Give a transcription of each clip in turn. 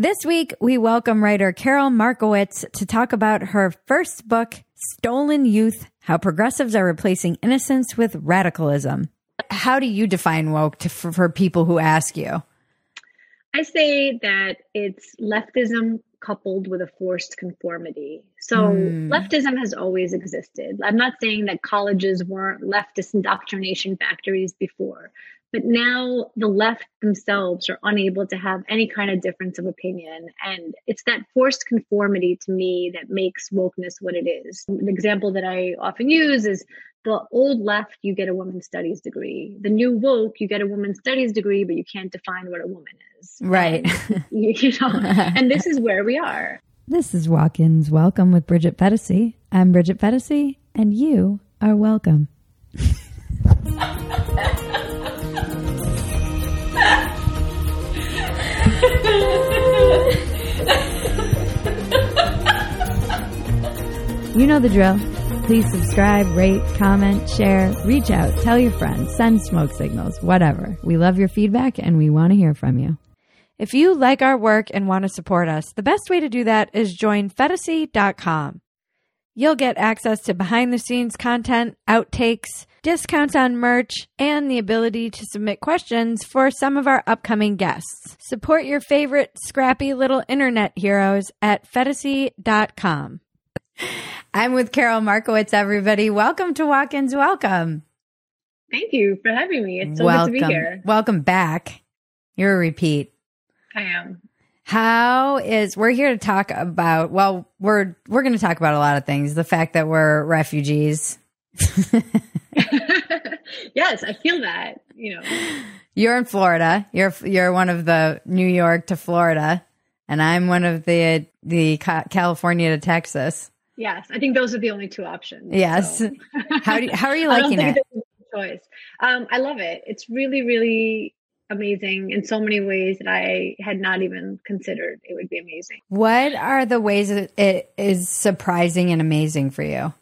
This week, we welcome writer Karol Markowicz to talk about her first book, Stolen Youth How Progressives Are Replacing Innocence with Radicalism. How do you define woke to, for, for people who ask you? I say that it's leftism coupled with a forced conformity. So Mm. leftism has always existed. I'm not saying that colleges weren't leftist indoctrination factories before, but now the left themselves are unable to have any kind of difference of opinion. And it's that forced conformity to me that makes wokeness what it is. An example that I often use is the old left, you get a women's studies degree. The new woke, you get a women's studies degree, but you can't define what a woman is. Right. You, um, you know, and this is where we are. This is Walk Ins Welcome with Bridget Phetasy. I'm Bridget Phetasy, and you are welcome. You know the drill. Please subscribe, rate, comment, share, reach out, tell your friends, send smoke signals, whatever. We love your feedback and we want to hear from you. If you like our work and want to support us, the best way to do that is join Phetasy.com. You'll get access to behind the scenes content, outtakes, discounts on merch, and the ability to submit questions for some of our upcoming guests. Support your favorite scrappy little internet heroes at Phetasy.com. I'm with Karol Markowicz, everybody. Welcome to Walk Ins Welcome. Thank you for having me. It's so Welcome. good to be here. Welcome back. You're a repeat. I am. How is we're here to talk about well, we're we're going to talk about a lot of things. The fact that we're refugees. yes, I feel that. You know, You're in Florida. You're you're one of the New York to Florida, and I'm one of the the California to Texas. yes, I think those are the only two options. Yes. so. How do you, how are you liking think it? choice. Um, I love it. It's really, really amazing in so many ways that I had not even considered it would be amazing. What are the ways that it is surprising and amazing for you?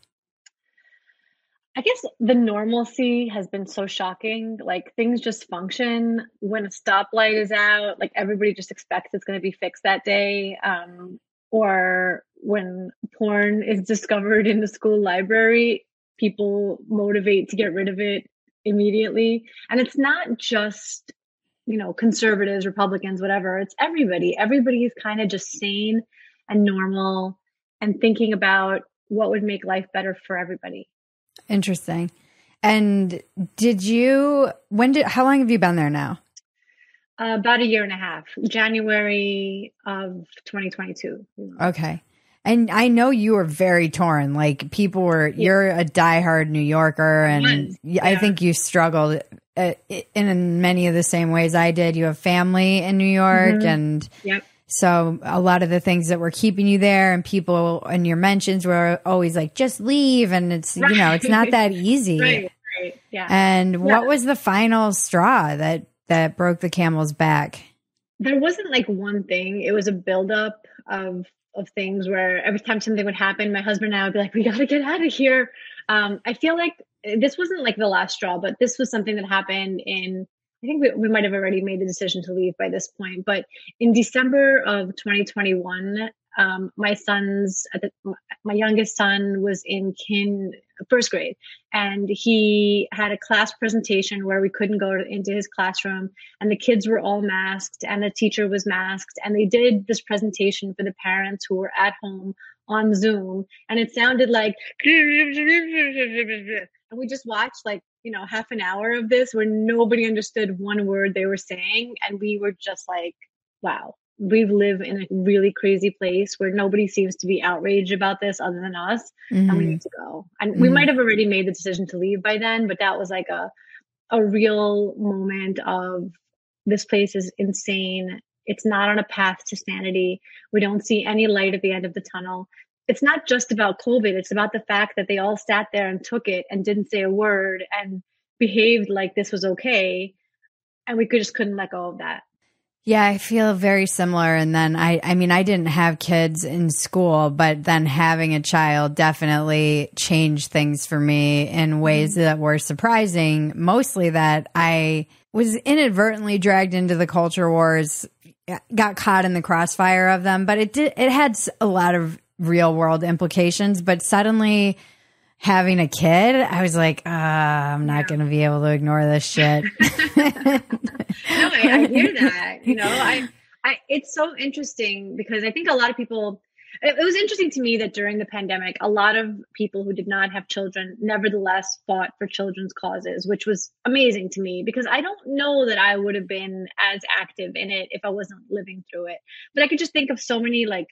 I guess the normalcy has been so shocking. Like things just function when a stoplight is out. Like everybody just expects it's going to be fixed that day. Um, or when porn is discovered in the school library, people motivate to get rid of it immediately. And it's not just, you know, conservatives, Republicans, whatever. It's everybody. Everybody is kind of just sane and normal and thinking about what would make life better for everybody. Interesting. And did you when did how long have you been there now? Uh, about a year and a half, January of 2022. Okay. And I know you were very torn. Like people were, you're a diehard New Yorker, and was, y- I yeah. think you struggled uh, in many of the same ways I did. You have family in New York, Mhm. and Yep. So a lot of the things that were keeping you there, and people in your mentions were always like, "Just leave," and it's you know, it's not that easy. Right, right. Yeah. And what was the final straw that that broke the camel's back? there wasn't like one thing. It was a buildup of of things where every time something would happen, my husband and I would be like, "We got to get out of here." Um, I feel like this wasn't like the last straw, but this was something that happened in. I think we, we might have already made the decision to leave by this point, but in December of 2021, um, my son's my youngest son was in kin first grade, and he had a class presentation where we couldn't go to, into his classroom, and the kids were all masked, and the teacher was masked, and they did this presentation for the parents who were at home on Zoom, and it sounded like, and we just watched like you know half an hour of this where nobody understood one word they were saying, and we were just like, wow. We live in a really crazy place where nobody seems to be outraged about this other than us and we Mhm. need to go. And we Mhm. might have already made the decision to leave by then, but that was like a a real moment of this place is insane. It's not on a path to sanity. We don't see any light at the end of the tunnel. It's not just about COVID. It's about the fact that they all sat there and took it and didn't say a word and behaved like this was okay. And we could just couldn't let go of that. Yeah, I feel very similar. And then I, I mean, I didn't have kids in school, but then having a child definitely changed things for me in mm-hmm. ways that were surprising. Mostly that I was inadvertently dragged into the culture wars got caught in the crossfire of them, but it did it had a lot of real world implications, but suddenly having a kid, I was like, uh, I'm not yeah. going to be able to ignore this shit. no, I, I, hear that. You know, I, I, it's so interesting because I think a lot of people, it, it was interesting to me that during the pandemic, a lot of people who did not have children nevertheless fought for children's causes, which was amazing to me because I don't know that I would have been as active in it if I wasn't living through it. But I could just think of so many like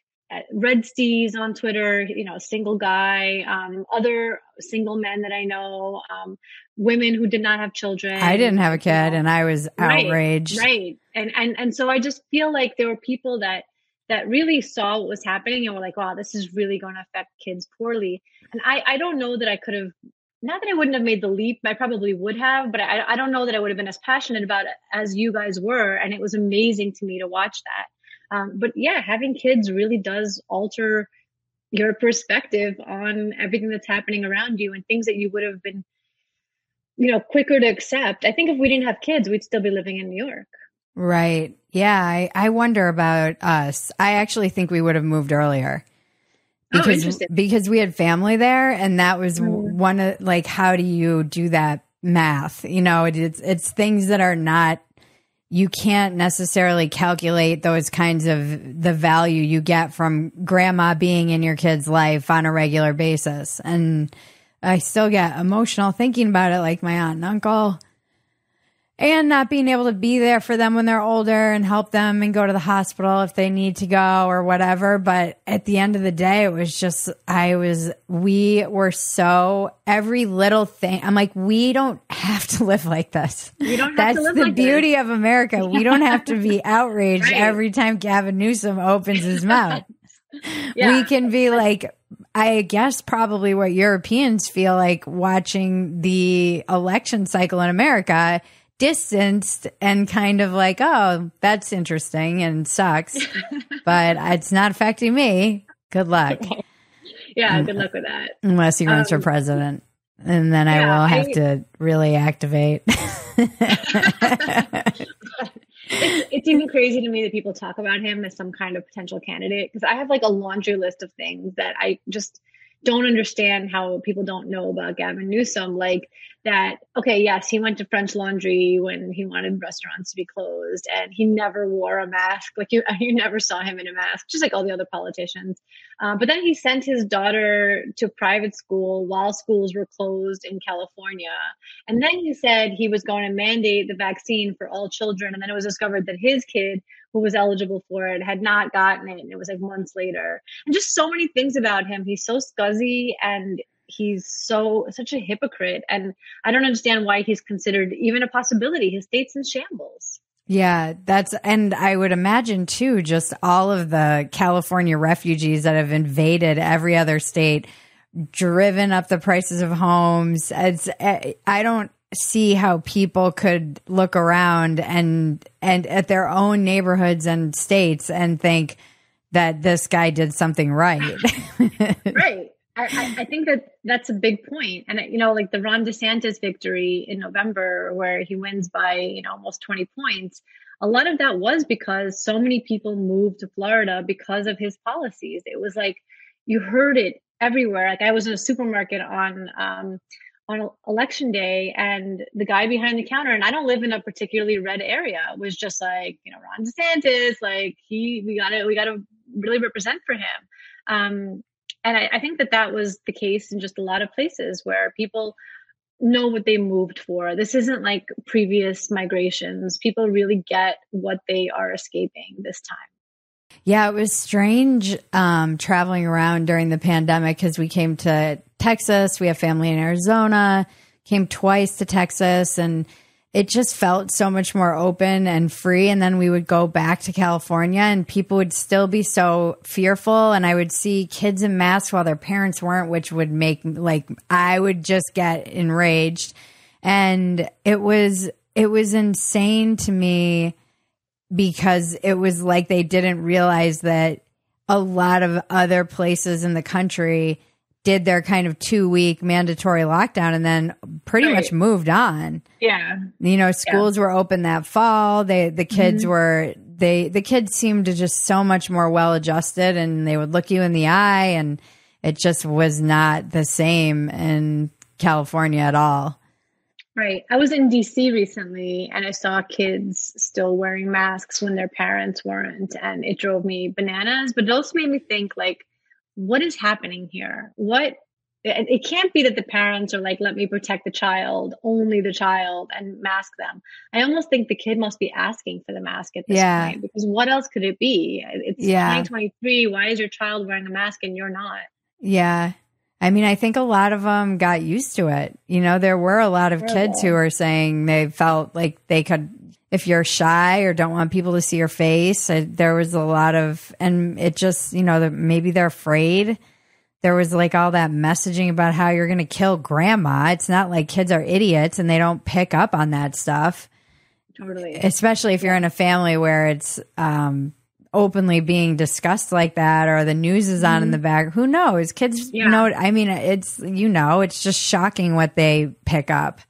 Red Steez on Twitter, you know, single guy, um, other single men that I know, um, women who did not have children. I didn't have a kid, know. and I was outraged. Right, right, and and and so I just feel like there were people that that really saw what was happening and were like, "Wow, this is really going to affect kids poorly." And I I don't know that I could have. Not that I wouldn't have made the leap, I probably would have, but I, I don't know that I would have been as passionate about it as you guys were. And it was amazing to me to watch that. Um, but yeah, having kids really does alter your perspective on everything that's happening around you and things that you would have been, you know, quicker to accept. I think if we didn't have kids, we'd still be living in New York. Right. Yeah. I, I wonder about us. I actually think we would have moved earlier oh, because oh, because we had family there and that was mm. one of like how do you do that math you know it, it's it's things that are not you can't necessarily calculate those kinds of the value you get from grandma being in your kid's life on a regular basis. And I still get emotional thinking about it, like my aunt and uncle and not being able to be there for them when they're older and help them and go to the hospital if they need to go or whatever. But at the end of the day, it was just, I was, we were so, every little thing, I'm like, we don't have to live like this. We don't That's the like beauty this. of America. We don't have to be outraged right. every time Gavin Newsom opens his mouth. yeah. We can be like, I guess probably what Europeans feel like watching the election cycle in America distanced and kind of like, oh, that's interesting and sucks, but it's not affecting me. Good luck. yeah, good luck with that. Unless he runs um, for president. And then yeah, I will have I, to really activate. it's, it's even crazy to me that people talk about him as some kind of potential candidate because I have like a laundry list of things that I just don't understand how people don't know about Gavin Newsom. Like that okay yes he went to french laundry when he wanted restaurants to be closed and he never wore a mask. Like you you never saw him in a mask just like all the other politicians. Uh, but then he sent his daughter to private school while schools were closed in california. And then he said he was going to mandate the vaccine for all children and then it was discovered that his kid who was eligible for it had not gotten it and it was like months later. And just so many things about him. He's so scuzzy and he's so such a hypocrite. And i don't understand why he's considered even a possibility. His state's in shambles. Yeah that's and i would imagine too just all of the california refugees that have invaded every other state driven up the prices of homes. It's eh, i don't see how people could look around and and at their own neighborhoods and states and think that this guy did something right. Right I, I, think that that's a big point. And, you know, like the Ron DeSantis victory in November, where he wins by, you know, almost 20 points, a lot of that was because so many people moved to Florida because of his policies. It was like you heard it everywhere. Like I was in a supermarket on, um, on election day and the guy behind the counter and i don't live in a particularly red area was just like you know ron desantis like he we gotta we gotta really represent for him um, and I, I think that that was the case in just a lot of places where people know what they moved for. This isn't like previous migrations. People really get what they are escaping this time. Yeah, it was strange um, traveling around during the pandemic because we came to Texas. We have family in Arizona, came twice to Texas, and it just felt so much more open and free. And then we would go back to California and people would still be so fearful. And I would see kids in masks while their parents weren't, which would make like, I would just get enraged. And it was, it was insane to me because it was like they didn't realize that a lot of other places in the country did their kind of two week mandatory lockdown and then pretty right. much moved on. Yeah. You know, schools yeah. were open that fall. They the kids mm-hmm. were they the kids seemed to just so much more well adjusted and they would look you in the eye and it just was not the same in California at all. Right. I was in DC recently and I saw kids still wearing masks when their parents weren't and it drove me bananas, but it also made me think like what is happening here? What it can't be that the parents are like, let me protect the child, only the child, and mask them. I almost think the kid must be asking for the mask at this yeah. point because what else could it be? It's yeah. 2023. Why is your child wearing a mask and you're not? Yeah. I mean, I think a lot of them got used to it. You know, there were a lot of kids who were saying they felt like they could, if you're shy or don't want people to see your face, there was a lot of, and it just, you know, maybe they're afraid there was like all that messaging about how you're going to kill grandma. It's not like kids are idiots and they don't pick up on that stuff. Totally. Especially if you're in a family where it's um, openly being discussed like that or the news is on mm-hmm. in the back. Who knows? Kids yeah. know. I mean, it's, you know, it's just shocking what they pick up.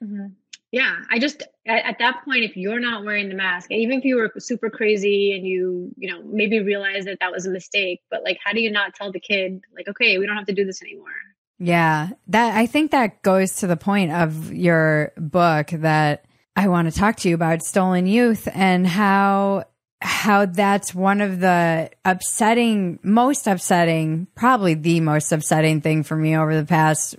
Mm-hmm. Yeah. I just, at, at, that point, if you're not wearing the mask, even if you were super crazy and you, you know, maybe realize that that was a mistake, but like, how do you not tell the kid, like, okay, we don't have to do this anymore? Yeah, that I think that goes to the point of your book that I want to talk to you about stolen youth and how how that's one of the upsetting most upsetting probably the most upsetting thing for me over the past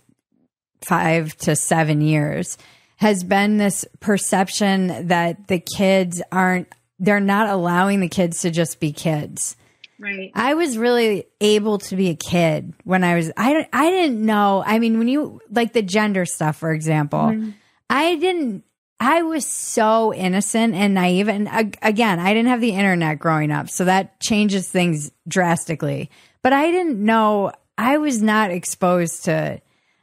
5 to 7 years has been this perception that the kids aren't, they're not allowing the kids to just be kids. Right. I was really able to be a kid when I was, I, I didn't know. I mean, when you, like the gender stuff, for example, mm-hmm. I didn't, I was so innocent and naive. And uh, again, I didn't have the internet growing up. So that changes things drastically. But I didn't know, I was not exposed to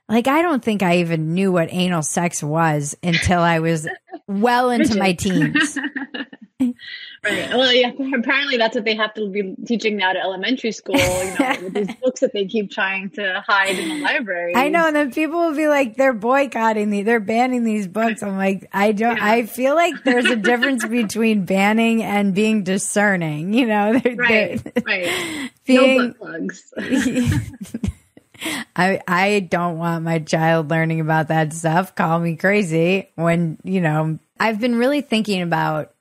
like, I don't think I even knew what anal sex was until I was well into my teens. right. Well, yeah. Apparently, that's what they have to be teaching now to elementary school. You know, with these books that they keep trying to hide in the library. I know, and then people will be like, "They're boycotting these. They're banning these books." I'm like, I don't. Yeah. I feel like there's a difference between banning and being discerning. You know, they're, right. They're, right. Being, no butt plugs. I I don't want my child learning about that stuff. Call me crazy when, you know, I've been really thinking about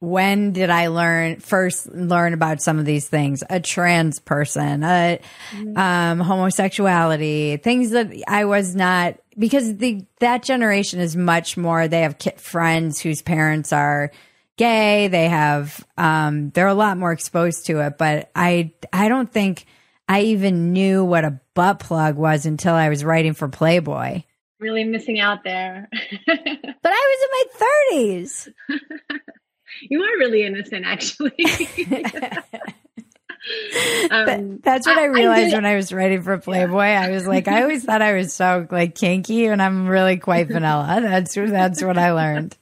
when did I learn first learn about some of these things? A trans person, a mm-hmm. um, homosexuality, things that I was not because the that generation is much more. They have friends whose parents are gay. They have um, they're a lot more exposed to it. But I I don't think I even knew what a butt plug was until I was writing for Playboy. Really missing out there. but I was in my 30s. you are really innocent, actually. um, that's what I realized I when I was writing for Playboy. Yeah. I was like, I always thought I was so like kinky, and I'm really quite vanilla. That's that's what I learned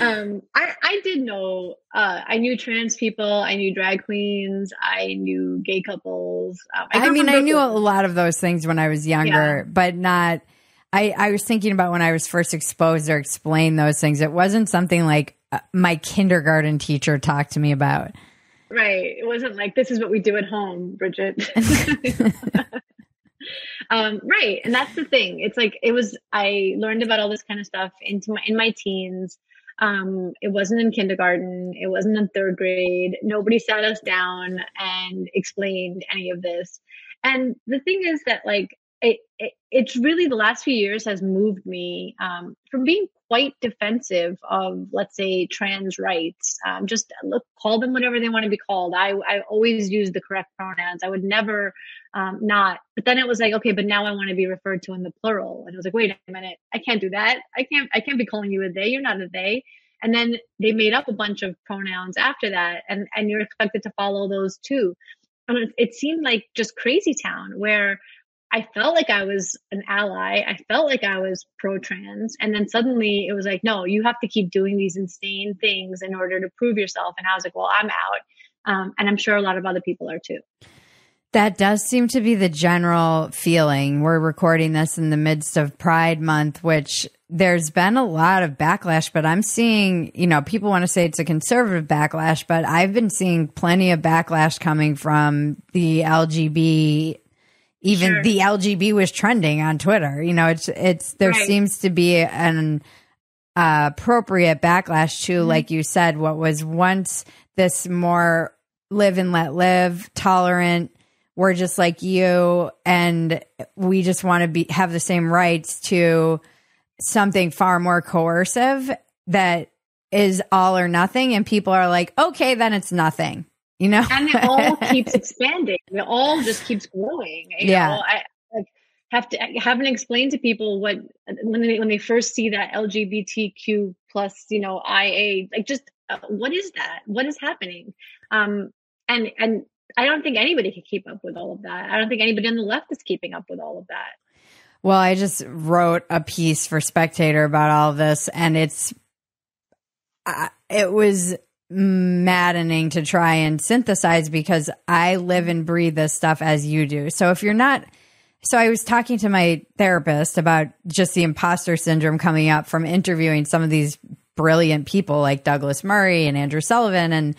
um, I, I did know, uh, I knew trans people, I knew drag queens, I knew gay couples. Um, I, I, mean, I knew a lot of those things when I was younger, yeah. but not. I, I was thinking about when I was first exposed or explained those things. It wasn't something like uh, my kindergarten teacher talked to me about. Right. It wasn't like this is what we do at home, Bridget. um, right, and that's the thing. It's like it was. I learned about all this kind of stuff into my in my teens. Um, it wasn't in kindergarten. It wasn't in third grade. Nobody sat us down and explained any of this. And the thing is that like it, it it's really the last few years has moved me um, from being quite defensive of let's say trans rights um, just look call them whatever they want to be called. I i always use the correct pronouns. I would never um, not but then it was like okay but now i want to be referred to in the plural. And it was like wait a minute i can't do that. I can't i can't be calling you a they. You're not a they. And then they made up a bunch of pronouns after that and and you're expected to follow those too. And it, it seemed like just crazy town where I felt like I was an ally. I felt like I was pro trans. And then suddenly it was like, no, you have to keep doing these insane things in order to prove yourself. And I was like, well, I'm out. Um, and I'm sure a lot of other people are too. That does seem to be the general feeling. We're recording this in the midst of Pride Month, which there's been a lot of backlash, but I'm seeing, you know, people want to say it's a conservative backlash, but I've been seeing plenty of backlash coming from the LGB. Even Sure. the LGB was trending on Twitter. You know, it's, it's, there Right. seems to be an uh, appropriate backlash to, Mm-hmm. like you said, what was once this more live and let live, tolerant, we're just like you and we just want to be have the same rights to something far more coercive that is all or nothing and people are like okay then it's nothing you know and it all keeps expanding. It all just keeps growing. You Yeah. know, I like have to having to explain to people what when they when they first see that LGBTQ plus you know IA like just uh, what is that? What is happening? Um, and and I don't think anybody can keep up with all of that. I don't think anybody on the left is keeping up with all of that. well i just wrote a piece for spectator about all of this and it's uh, it was maddening to try and synthesize because i live and breathe this stuff as you do. So if you're not So I was talking to my therapist about just the imposter syndrome coming up from interviewing some of these brilliant people like Douglas Murray and Andrew Sullivan and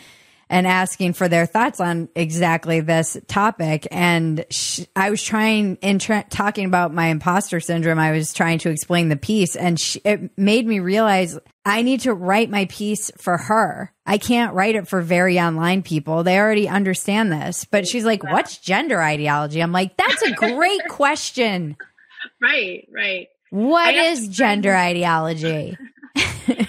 and asking for their thoughts on exactly this topic and sh- I was trying in tra- talking about my imposter syndrome I was trying to explain the piece and sh- it made me realize I need to write my piece for her. I can't write it for very online people. They already understand this. But she's like, "What's gender ideology?" I'm like, "That's a great question. Right, right. What is gender ideology?"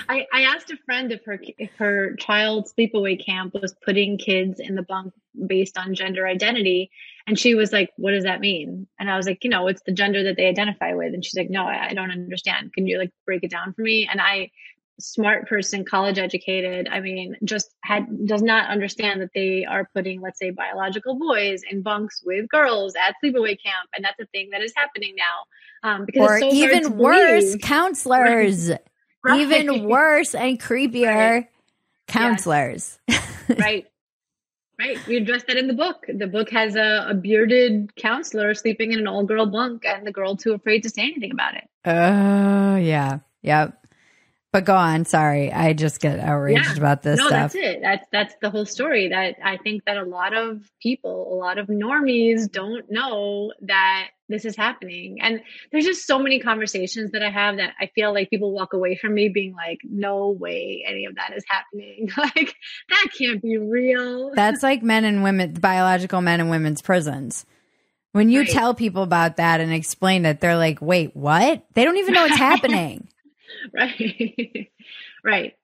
I, I asked a friend if her if her child's sleepaway camp was putting kids in the bunk based on gender identity, and she was like, "What does that mean?" And I was like, "You know, it's the gender that they identify with." And she's like, "No, I, I don't understand. Can you like break it down for me?" And I, smart person, college educated, I mean, just had does not understand that they are putting, let's say, biological boys in bunks with girls at sleepaway camp, and that's a thing that is happening now. Um, because or it's so even worse, counselors. Right. Even worse and creepier, Right. counselors. right right we addressed that in the book the book has a, a bearded counselor sleeping in an all-girl bunk and the girl too afraid to say anything about it Oh, yeah. Yep. But go on. Sorry. I just get outraged Yeah. about this no stuff. that's it that's that's the whole story that i think that a lot of people a lot of normies don't know that this is happening and there's just so many conversations that i have that i feel like people walk away from me being like no way any of that is happening like that can't be real That's like men and women, biological men and women's prisons. When you Right. tell people about that and explain it, they're like, wait, what? They don't even know what's happening. right right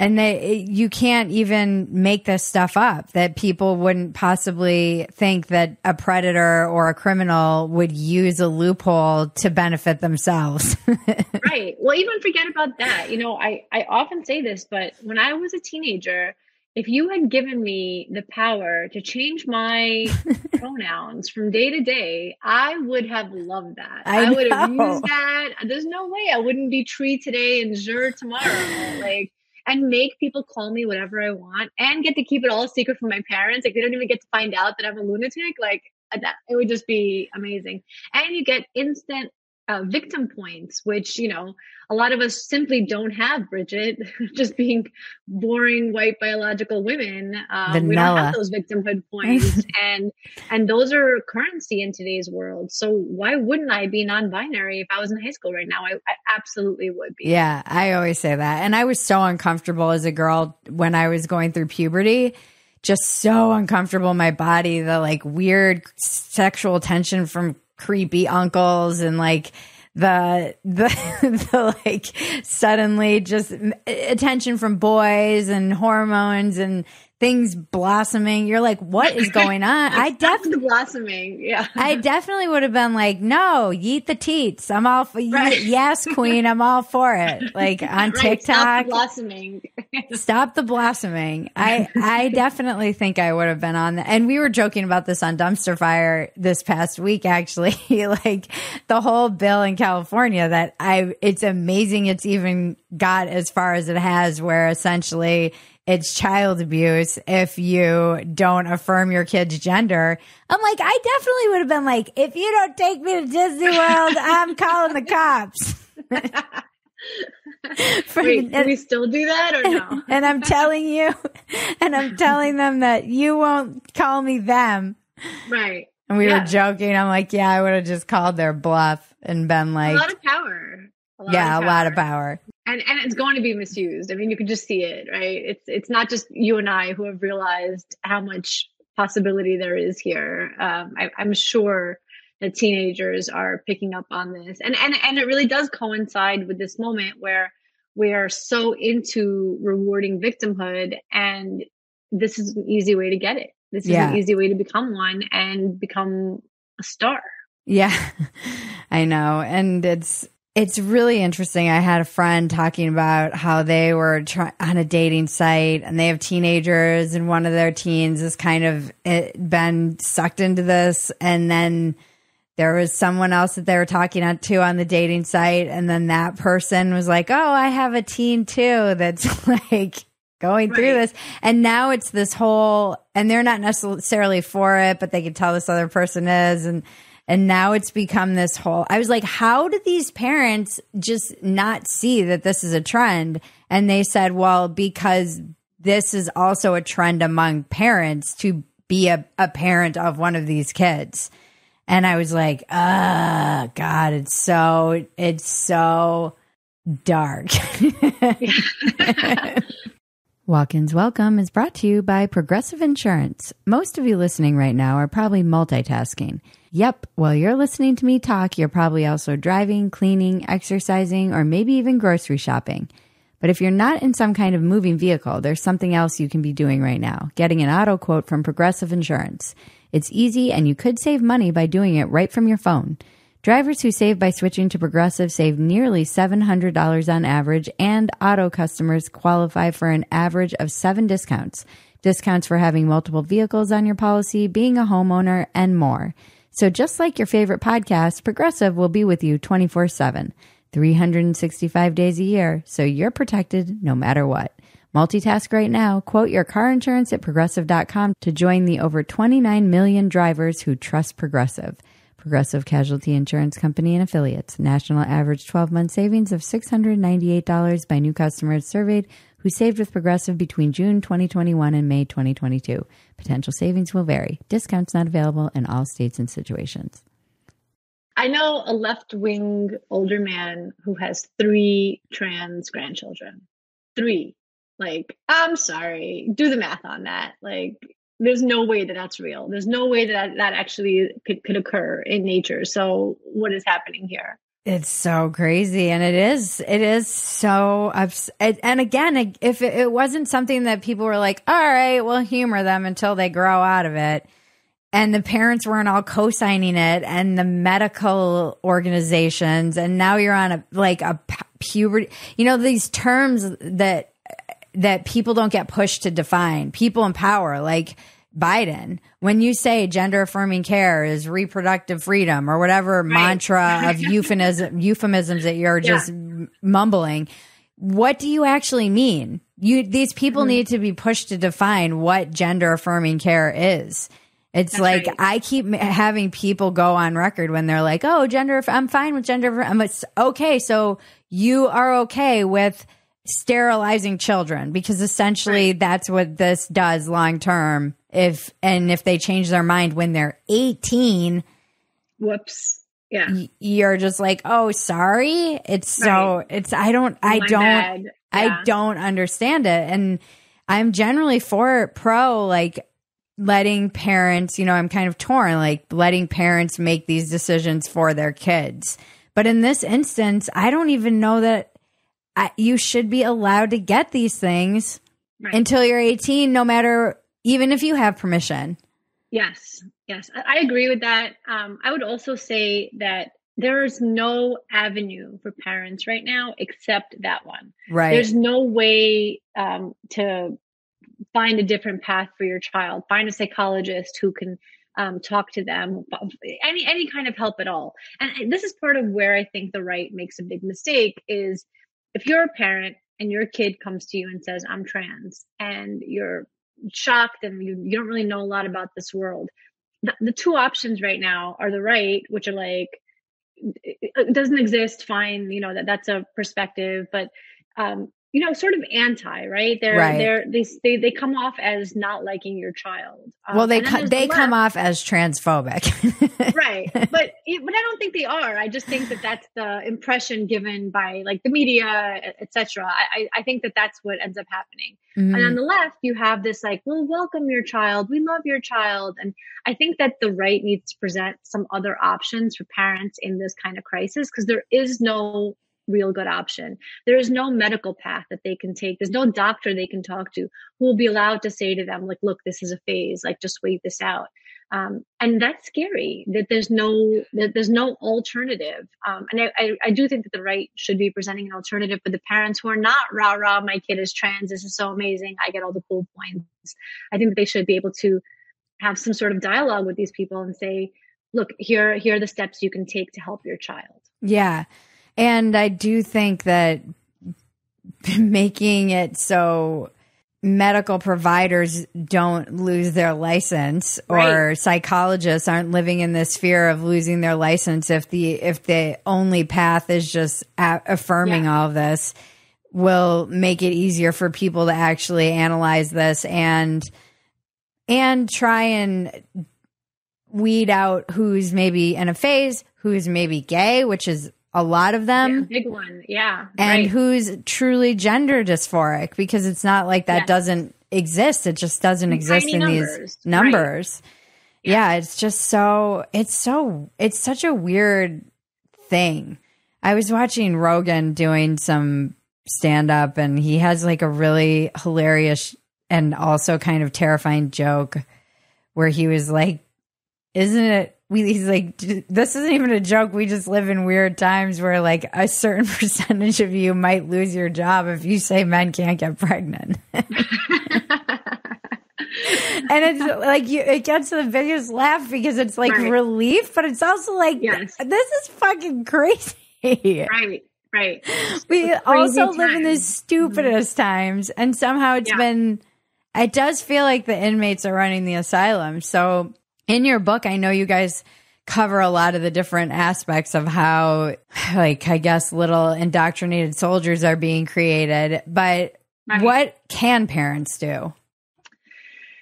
And they, you can't even make this stuff up that people wouldn't possibly think that a predator or a criminal would use a loophole to benefit themselves. right. Well even forget about that. You know i i often say this but when i was a teenager if you had given me the power to change my pronouns from day to day i would have loved that. I would have used that. There's no way i wouldn't be tree today and Zur tomorrow. Like and make people call me whatever i want and get to keep it all secret from my parents. Like they don't even get to find out that i'm a lunatic. Like that it would just be amazing. And you get instant uh, victim points, which you know a lot of us simply don't have. Bridget, just being boring white biological women, um, we don't have those victimhood points, and and those are currency in today's world. So why wouldn't I be non-binary if I was in high school right now? I, I absolutely would be. Yeah, I always say that. And I was so uncomfortable as a girl when I was going through puberty. Just so uncomfortable in my body, the like weird sexual tension from creepy uncles and like the the the like suddenly just attention from boys and hormones and things blossoming. You're like, what is going on? I definitely blossoming. Yeah. I definitely would have been like, no, yeet the teats. I'm all for Right. yes, queen. I'm all for it. Like on Right, stop TikTok, the blossoming. stop the blossoming. I I definitely think I would have been on that. And we were joking about this on Dumpster Fire this past week. Actually, like the whole bill in California that I. It's amazing. It's even got as far as it has, where essentially it's child abuse if you don't affirm your kid's gender. I'm like, I definitely would have been like, if you don't take me to Disney World, I'm calling the cops. For, Wait, we still do that or no? and I'm telling you, and I'm telling them that you won't call me them. Right. And we yeah. were joking. I'm like, yeah, I would have just called their bluff and been like, a lot of power. A lot yeah, a lot of power. And and it's going to be misused. I mean, you can just see it, right? It's it's not just you and I who have realized how much possibility there is here. Um, I, I'm sure that teenagers are picking up on this, and and and it really does coincide with this moment where we are so into rewarding victimhood, and this is an easy way to get it. This is yeah. an easy way to become one and become a star. Yeah, I know. And it's it's really interesting. I had a friend talking about how they were try- on a dating site and they have teenagers and one of their teens has kind of eh, been sucked into this. And then there was someone else that they were talking to on the dating site. And then that person was like, Oh, I have a teen too that's like going right. through this. And now it's this whole, and they're not necessarily for it, but they can tell this other person is. And, and now it's become this whole, I was like, how did these parents just not see that this is a trend? And they said, well, because this is also a trend among parents to be a, a parent of one of these kids. And I was like, ah, oh, God, it's so, it's so dark. Walk-ins Welcome is brought to you by Progressive Insurance. Most of you listening right now are probably multitasking. Yep, while you're listening to me talk, you're probably also driving, cleaning, exercising, or maybe even grocery shopping. But if you're not in some kind of moving vehicle, there's something else you can be doing right now getting an auto quote from Progressive Insurance. It's easy and you could save money by doing it right from your phone. Drivers who save by switching to Progressive save nearly $700 on average, and auto customers qualify for an average of seven discounts. Discounts for having multiple vehicles on your policy, being a homeowner, and more. So just like your favorite podcast, Progressive will be with you 24 7, 365 days a year, so you're protected no matter what. Multitask right now. Quote your car insurance at progressive.com to join the over 29 million drivers who trust Progressive. Progressive Casualty Insurance Company and affiliates. National average 12 month savings of $698 by new customers surveyed who saved with Progressive between June 2021 and May 2022. Potential savings will vary. Discounts not available in all states and situations. I know a left wing older man who has three trans grandchildren. Three. Like, I'm sorry, do the math on that. Like, there's no way that that's real. There's no way that that actually could, could occur in nature. So what is happening here? It's so crazy. And it is, it is so, ups- and again, if it wasn't something that people were like, all right, we'll humor them until they grow out of it. And the parents weren't all co-signing it and the medical organizations. And now you're on a, like a puberty, you know, these terms that that people don't get pushed to define. People in power, like Biden, when you say gender affirming care is reproductive freedom or whatever right. mantra of euphemism, euphemisms that you're just yeah. mumbling, what do you actually mean? You these people mm-hmm. need to be pushed to define what gender affirming care is. It's That's like right. I keep having people go on record when they're like, "Oh, gender, I'm fine with gender." I'm okay, so you are okay with sterilizing children because essentially right. that's what this does long term if and if they change their mind when they're 18 whoops yeah you're just like oh sorry it's right. so it's i don't i My don't yeah. i don't understand it and i'm generally for pro like letting parents you know i'm kind of torn like letting parents make these decisions for their kids but in this instance i don't even know that I, you should be allowed to get these things right. until you're 18, no matter, even if you have permission. Yes, yes, I, I agree with that. Um, I would also say that there's no avenue for parents right now except that one. Right. There's no way um, to find a different path for your child. Find a psychologist who can um, talk to them, any any kind of help at all. And this is part of where I think the right makes a big mistake is if you're a parent and your kid comes to you and says, I'm trans, and you're shocked and you, you don't really know a lot about this world. The, the two options right now are the right, which are like, it doesn't exist, fine, you know, that that's a perspective, but um, you know, sort of anti, right? They're right. they're they they they come off as not liking your child. Um, well, they co- they the come off as transphobic, right? But but I don't think they are. I just think that that's the impression given by like the media, etc. I I think that that's what ends up happening. Mm-hmm. And on the left, you have this like, we'll welcome your child, we love your child, and I think that the right needs to present some other options for parents in this kind of crisis because there is no real good option. There is no medical path that they can take. There's no doctor they can talk to who will be allowed to say to them, like, look, this is a phase, like just wait this out. Um, and that's scary that there's no that there's no alternative. Um, and I, I, I, do think that the right should be presenting an alternative for the parents who are not rah rah. My kid is trans. This is so amazing. I get all the cool points. I think that they should be able to have some sort of dialogue with these people and say, look, here here are the steps you can take to help your child. Yeah. And I do think that making it so medical providers don't lose their license right. or psychologists aren't living in this fear of losing their license if the if the only path is just a- affirming yeah. all of this will make it easier for people to actually analyze this and and try and weed out who's maybe in a phase who's maybe gay which is a lot of them. Yeah, big one. Yeah. And right. who's truly gender dysphoric because it's not like that yes. doesn't exist. It just doesn't exist in numbers. these numbers. Right. Yeah. yeah, it's just so it's so it's such a weird thing. I was watching Rogan doing some stand up and he has like a really hilarious and also kind of terrifying joke where he was like isn't it we he's like this isn't even a joke we just live in weird times where like a certain percentage of you might lose your job if you say men can't get pregnant and it's like you it gets the biggest laugh because it's like right. relief but it's also like yes. this is fucking crazy right right we also time. live in the stupidest mm-hmm. times and somehow it's yeah. been it does feel like the inmates are running the asylum so in your book, I know you guys cover a lot of the different aspects of how, like, I guess little indoctrinated soldiers are being created. But right. what can parents do?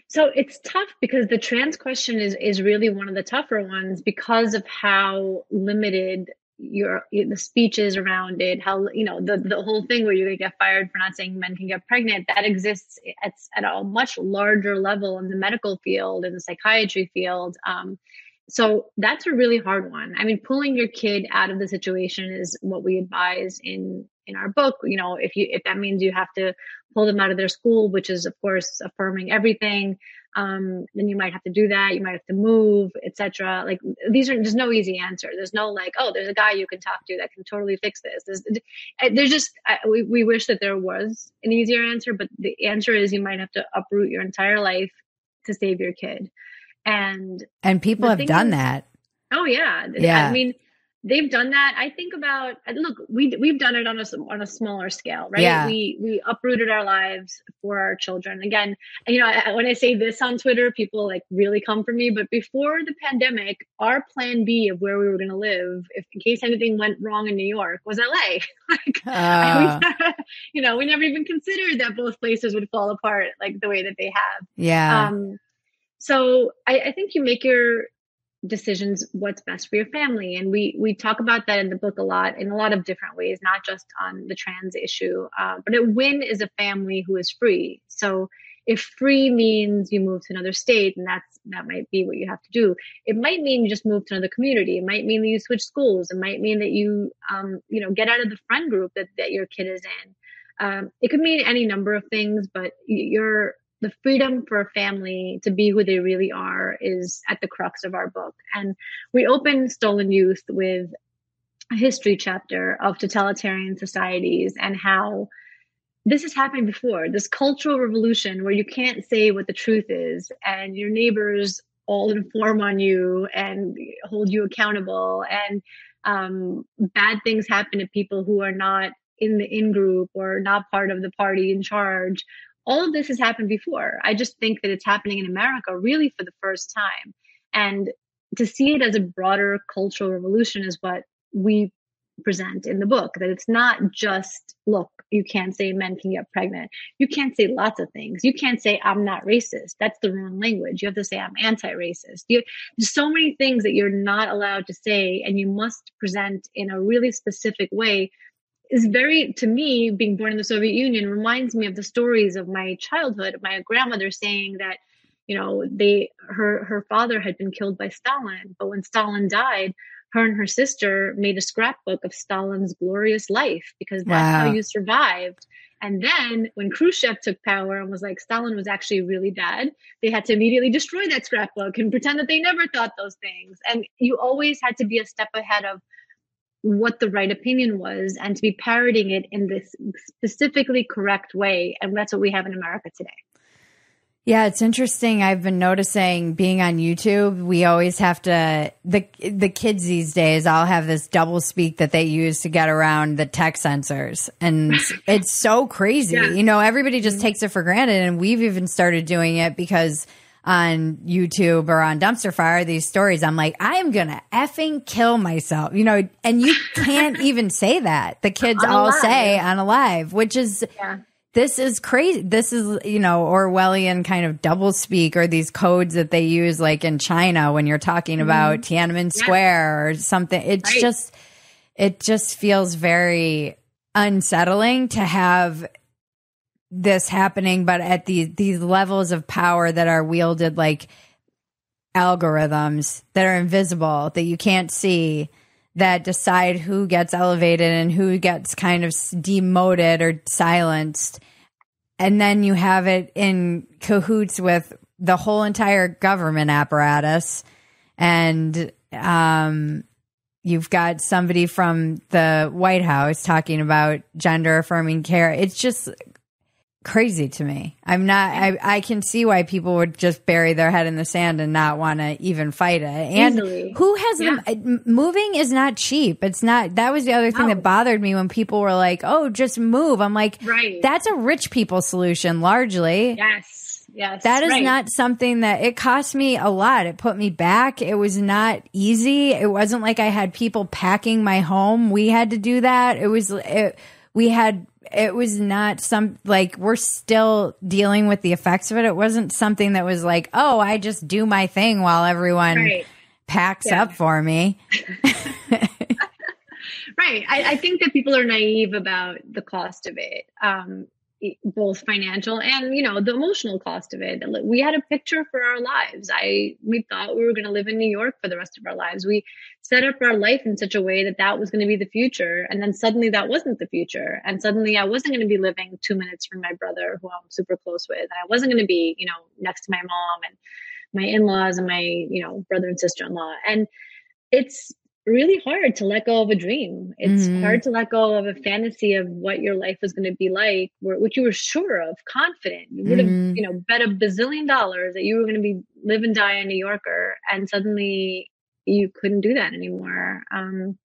So it's tough because the trans question is is really one of the tougher ones because of how limited your the speeches around it how you know the the whole thing where you're going to get fired for not saying men can get pregnant that exists at, at a much larger level in the medical field in the psychiatry field um, so that's a really hard one. I mean pulling your kid out of the situation is what we advise in in our book you know if you if that means you have to pull them out of their school which is of course affirming everything um, then you might have to do that. You might have to move, etc. Like these are there's no easy answer. There's no like, oh, there's a guy you can talk to that can totally fix this. There's, there's just we we wish that there was an easier answer, but the answer is you might have to uproot your entire life to save your kid. And and people have done is, that. Oh yeah, yeah. I mean they've done that. I think about look, we we've done it on a on a smaller scale, right? Yeah. We we uprooted our lives for our children. Again, you know, when I say this on Twitter, people like really come for me. But before the pandemic, our plan B of where we were going to live, if in case anything went wrong in New York, was LA. like, uh. you know, we never even considered that both places would fall apart like the way that they have. Yeah. Um, so I, I think you make your decisions what's best for your family. And we we talk about that in the book a lot in a lot of different ways not just on the trans issue uh, but a win is a family who is free? So if free means you move to another state and that's that might be what you have to do. It might mean you just move to another community. It might mean that you switch schools. It might mean that you um, you know get out of the friend group that, that your kid is in. Um, it could mean any number of things but you're the freedom for a family to be who they really are is at the crux of our book. And we open Stolen Youth with a history chapter of totalitarian societies and how this has happened before this cultural revolution where you can't say what the truth is and your neighbors all inform on you and hold you accountable and um, bad things happen to people who are not in the in group or not part of the party in charge. All of this has happened before. I just think that it's happening in America really for the first time. And to see it as a broader cultural revolution is what we present in the book that it's not just look you can't say men can get pregnant. You can't say lots of things. You can't say i'm not racist. That's the wrong language. You have to say i'm anti-racist. There's so many things that you're not allowed to say and you must present in a really specific way is very to me being born in the soviet union reminds me of the stories of my childhood my grandmother saying that you know they her her father had been killed by stalin but when stalin died her and her sister made a scrapbook of Stalin's glorious life because that's wow. how you survived. And then when Khrushchev took power and was like, Stalin was actually really bad, they had to immediately destroy that scrapbook and pretend that they never thought those things. And you always had to be a step ahead of what the right opinion was and to be parroting it in this specifically correct way. And that's what we have in America today. Yeah, it's interesting. I've been noticing being on YouTube, we always have to the the kids these days all have this double speak that they use to get around the tech censors. And it's so crazy. Yeah. You know, everybody just mm-hmm. takes it for granted and we've even started doing it because on YouTube or on Dumpster Fire these stories, I'm like, I am gonna effing kill myself, you know, and you can't even say that. The kids all say unalive, which is yeah this is crazy. This is, you know, Orwellian kind of double speak or these codes that they use like in China when you're talking mm-hmm. about Tiananmen Square or something. It's right. just, it just feels very unsettling to have this happening, but at these, these levels of power that are wielded like algorithms that are invisible that you can't see that decide who gets elevated and who gets kind of demoted or silenced. And then you have it in cahoots with the whole entire government apparatus. And um, you've got somebody from the White House talking about gender affirming care. It's just crazy to me. I'm not. I, I can see why people would just bury their head in the sand and not want to even fight it. And Easily. who has yeah. them? Moving is not cheap. It's not. That was the other thing that oh. bothered me when people were like, "Oh, just move." I'm like, right. That's a rich people solution, largely. Yes. Yes. That is right. not something that it cost me a lot. It put me back. It was not easy. It wasn't like I had people packing my home. We had to do that. It was, it, we had it was not some like we're still dealing with the effects of it. It wasn't something that was like, oh, I just do my thing while everyone right. packs yeah. up for me. right. I, I, think that people are naive about the cost of it. Um, both financial and you know the emotional cost of it. We had a picture for our lives. I we thought we were going to live in new york for the rest of our lives. We set up our life in such a way that that was going to be the future and then suddenly that wasn't the future and suddenly i wasn't going to be living two minutes from my brother who i'm super close with and i wasn't going to be you know next to my mom and my in-laws and my you know brother and sister-in-law. And it's really hard to let go of a dream. It's mm-hmm. hard to let go of a fantasy of what your life was going to be like, which you were sure of, confident. You would have, mm-hmm. you know, bet a bazillion dollars that you were going to be live and die a New Yorker, and suddenly you couldn't do that anymore. Um,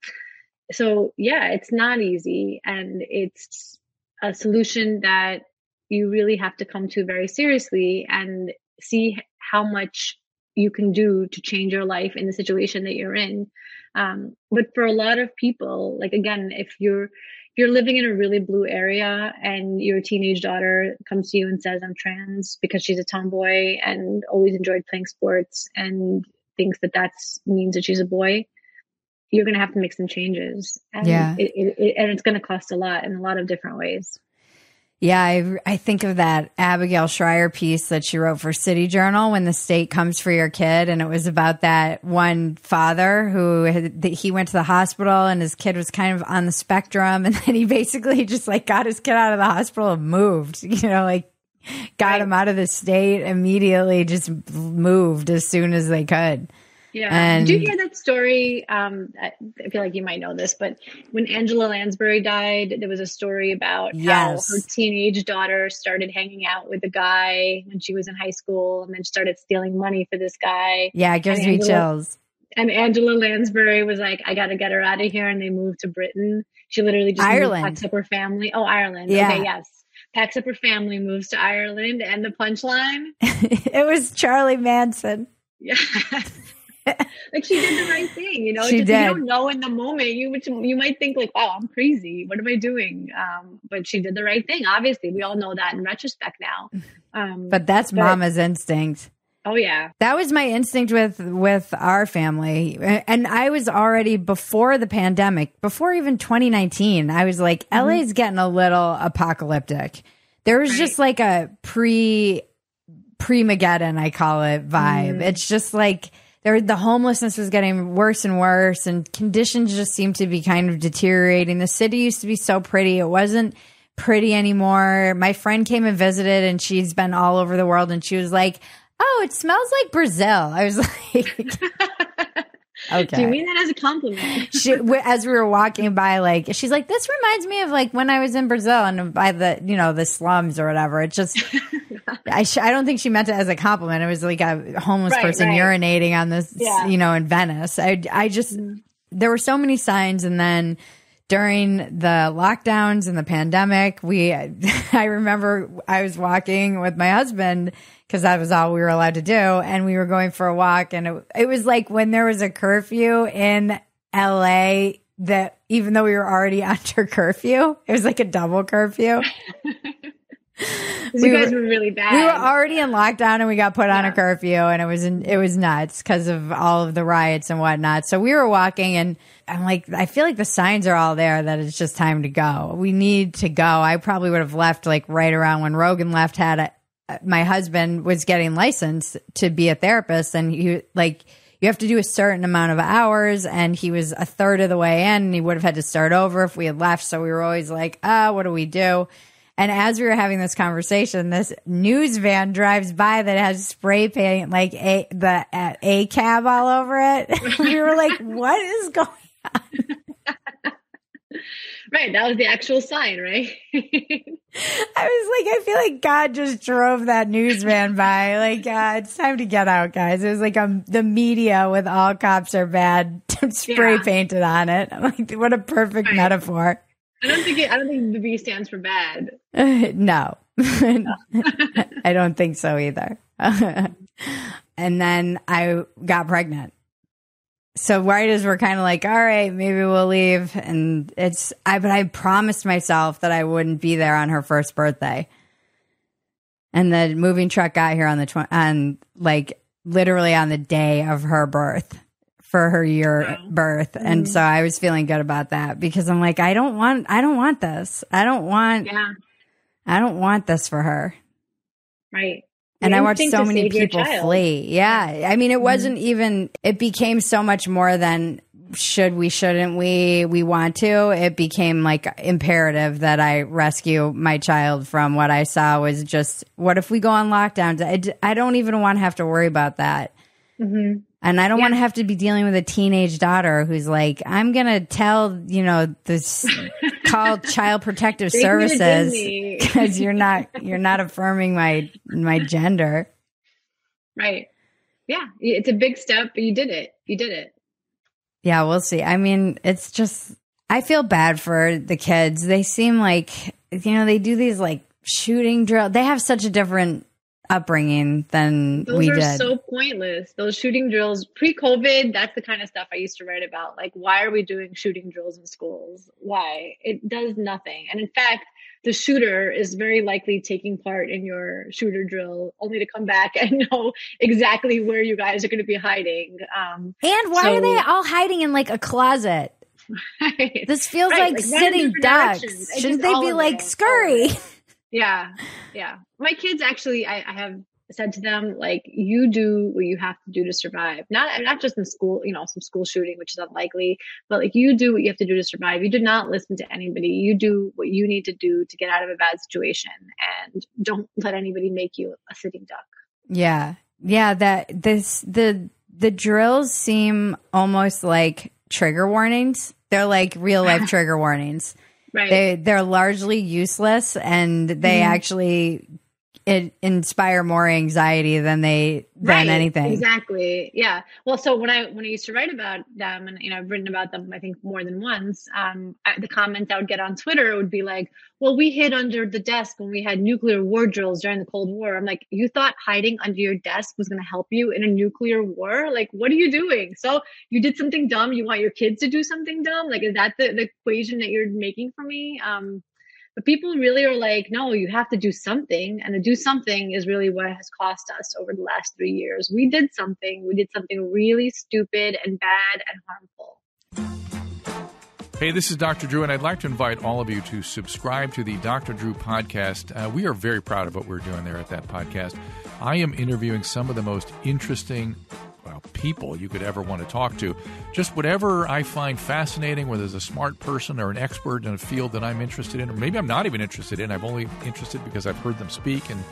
so yeah, it's not easy, and it's a solution that you really have to come to very seriously and see how much you can do to change your life in the situation that you're in um, but for a lot of people, like again, if you're you're living in a really blue area and your teenage daughter comes to you and says, I'm trans because she's a tomboy and always enjoyed playing sports and thinks that that means that she's a boy, you're going to have to make some changes. And yeah. It, it, it, and it's going to cost a lot in a lot of different ways. Yeah, I, I think of that Abigail Shrier piece that she wrote for City Journal when the state comes for your kid, and it was about that one father who had, he went to the hospital and his kid was kind of on the spectrum, and then he basically just like got his kid out of the hospital and moved, you know, like got right. him out of the state immediately, just moved as soon as they could. Yeah. And, Did you hear that story? Um, I feel like you might know this, but when Angela Lansbury died, there was a story about yes. how her teenage daughter started hanging out with a guy when she was in high school and then started stealing money for this guy. Yeah, it gives and me Angela, chills. And Angela Lansbury was like, I got to get her out of here. And they moved to Britain. She literally just moved- Ireland. packs up her family. Oh, Ireland. Yeah. Okay, yes. Packs up her family, moves to Ireland, and the punchline. it was Charlie Manson. Yeah. like she did the right thing, you know. She Just, did. You don't know in the moment. You you might think like, "Wow, I'm crazy. What am I doing?" Um, but she did the right thing. Obviously, we all know that in retrospect now. Um, But that's But- mama's instinct. oh yeah, That was my instinct with with our family. And I was already before the pandemic, before even 2019, I was like Mm-hmm. LA's getting a little apocalyptic. There was just like a pre pre Mageddon, I call it vibe. Mm. It's just like there the homelessness was getting worse and worse and conditions just seemed to be kind of deteriorating. The city used to be so pretty. It wasn't pretty anymore. My friend came and visited and she's been all over the world and she was like, "Oh, it smells like Brazil." I was like, "Okay." Do you mean that as a compliment? she, as we were walking by, like she's like, "This reminds me of like when I was in Brazil and by the you know the slums or whatever." It just, I sh- I don't think she meant it as a compliment. It was like a homeless Right, person right. urinating on this, Yeah. Mm-hmm. you know, in Venice. I I just there were so many signs, and then during the lockdowns and the pandemic, we I remember I was walking with my husband because that was all we were allowed to do, and we were going for a walk, and it, it was like when there was a curfew in LA that even though we were already under curfew, it was like a double curfew. We you guys were- were, really bad. We were already in lockdown and we got put on a curfew and it was it was nuts because of all of the riots and whatnot. So we were walking and I'm like, I feel like the signs are all there that it's just time to go. We need to go. I probably would have left like right around when Rogan left. Had a, my husband was getting licensed to be a therapist and he like you have to do a certain amount of hours and he was a third of the way in and he would have had to start over if we had left. So we were always like, ah, what do we do? And as we were having this conversation, this news van drives by that has spray paint like a the uh, a cab all over it. we were like, "What is going?" On?" right. That was the actual sign, right? I was like, I feel like God just drove that news van by. Like, uh, it's time to get out, guys. It was like um, the media with all cops are bad spray Yeah. painted on it. I'm like, what a perfect Right. metaphor. I don't think it, I don't think the B stands for bad. no, I don't think so either. and then I got pregnant. So right were kind of like, all right, maybe we'll leave, and it's I, but I promised myself that I wouldn't be there on her first birthday. And the moving truck got here on the tw- on like literally on the day of her birth for her year Wow. birth, and so I was feeling good about that because I'm like, I don't want, I don't want this, I don't want, Yeah. I don't want this for her. Right. And I watched so many people flee. Yeah. I mean, it wasn't even, it became so much more than should we, shouldn't we, we want to. It became like imperative that I rescue my child from what I saw was just, what if we go on lockdown? I don't even want to have to worry about that. hmm And I don't Yeah. want to have to be dealing with a teenage daughter who's like, I'm going to tell, you know, this call child protective Take me to services because you're not, you're not affirming my, my gender. Right. Yeah. It's a big step, but you did it. You did it. Yeah, we'll see. I mean, it's just, I feel bad for the kids. They seem like, you know, they do these like shooting drill. They have such a different upbringing than Those we are did. so pointless. Those shooting drills pre-COVID, that's the kind of stuff I used to write about. Like, why are we doing shooting drills in schools? Why? It does nothing. And in fact, the shooter is very likely taking part in your shooter drill only to come back and know exactly where you guys are going to be hiding. Um, and why So- are they all hiding in like a closet? This feels Right, like, like, sitting ducks. Shouldn't they be like scurry? Yeah, yeah. My kids actually, I, I have said to them like, you do what you have to do to survive. Not not just in school, you know, some school shooting, which is unlikely, but like you do what you have to do to survive. You do not listen to anybody. You do what you need to do to get out of a bad situation, and don't let anybody make you a sitting duck. Yeah. Yeah, that this the the drills seem almost like trigger warnings. They're like real life trigger warnings. Right. They they're largely useless and they Mhm. actually it inspire more anxiety than they than Right, anything. Exactly. Yeah. Well, so when I when I used to write about them, and you know, I've written about them, I think more than once. Um, I, the comments I would get on Twitter would be like, "Well, we hid under the desk when we had nuclear war drills during the Cold War." I'm like, "You thought hiding under your desk was going to help you in a nuclear war? Like, what are you doing? So you did something dumb. You want your kids to do something dumb? Like, is that the, the equation that you're making for me?" Um, but people really are like, no, you have to do something. And to do something is really what has cost us over the last three years. We did something. We did something really stupid and bad and harmful. Hey, this is Dr. Drew, and I'd like to invite all of you to subscribe to the Dr. Drew podcast. Uh, we are very proud of what we're doing there at that podcast. I am interviewing some of the most interesting well, people you could ever want to talk to. Just whatever I find fascinating, whether it's a smart person or an expert in a field that I'm interested in, or maybe I'm not even interested in. I'm only interested because I've heard them speak and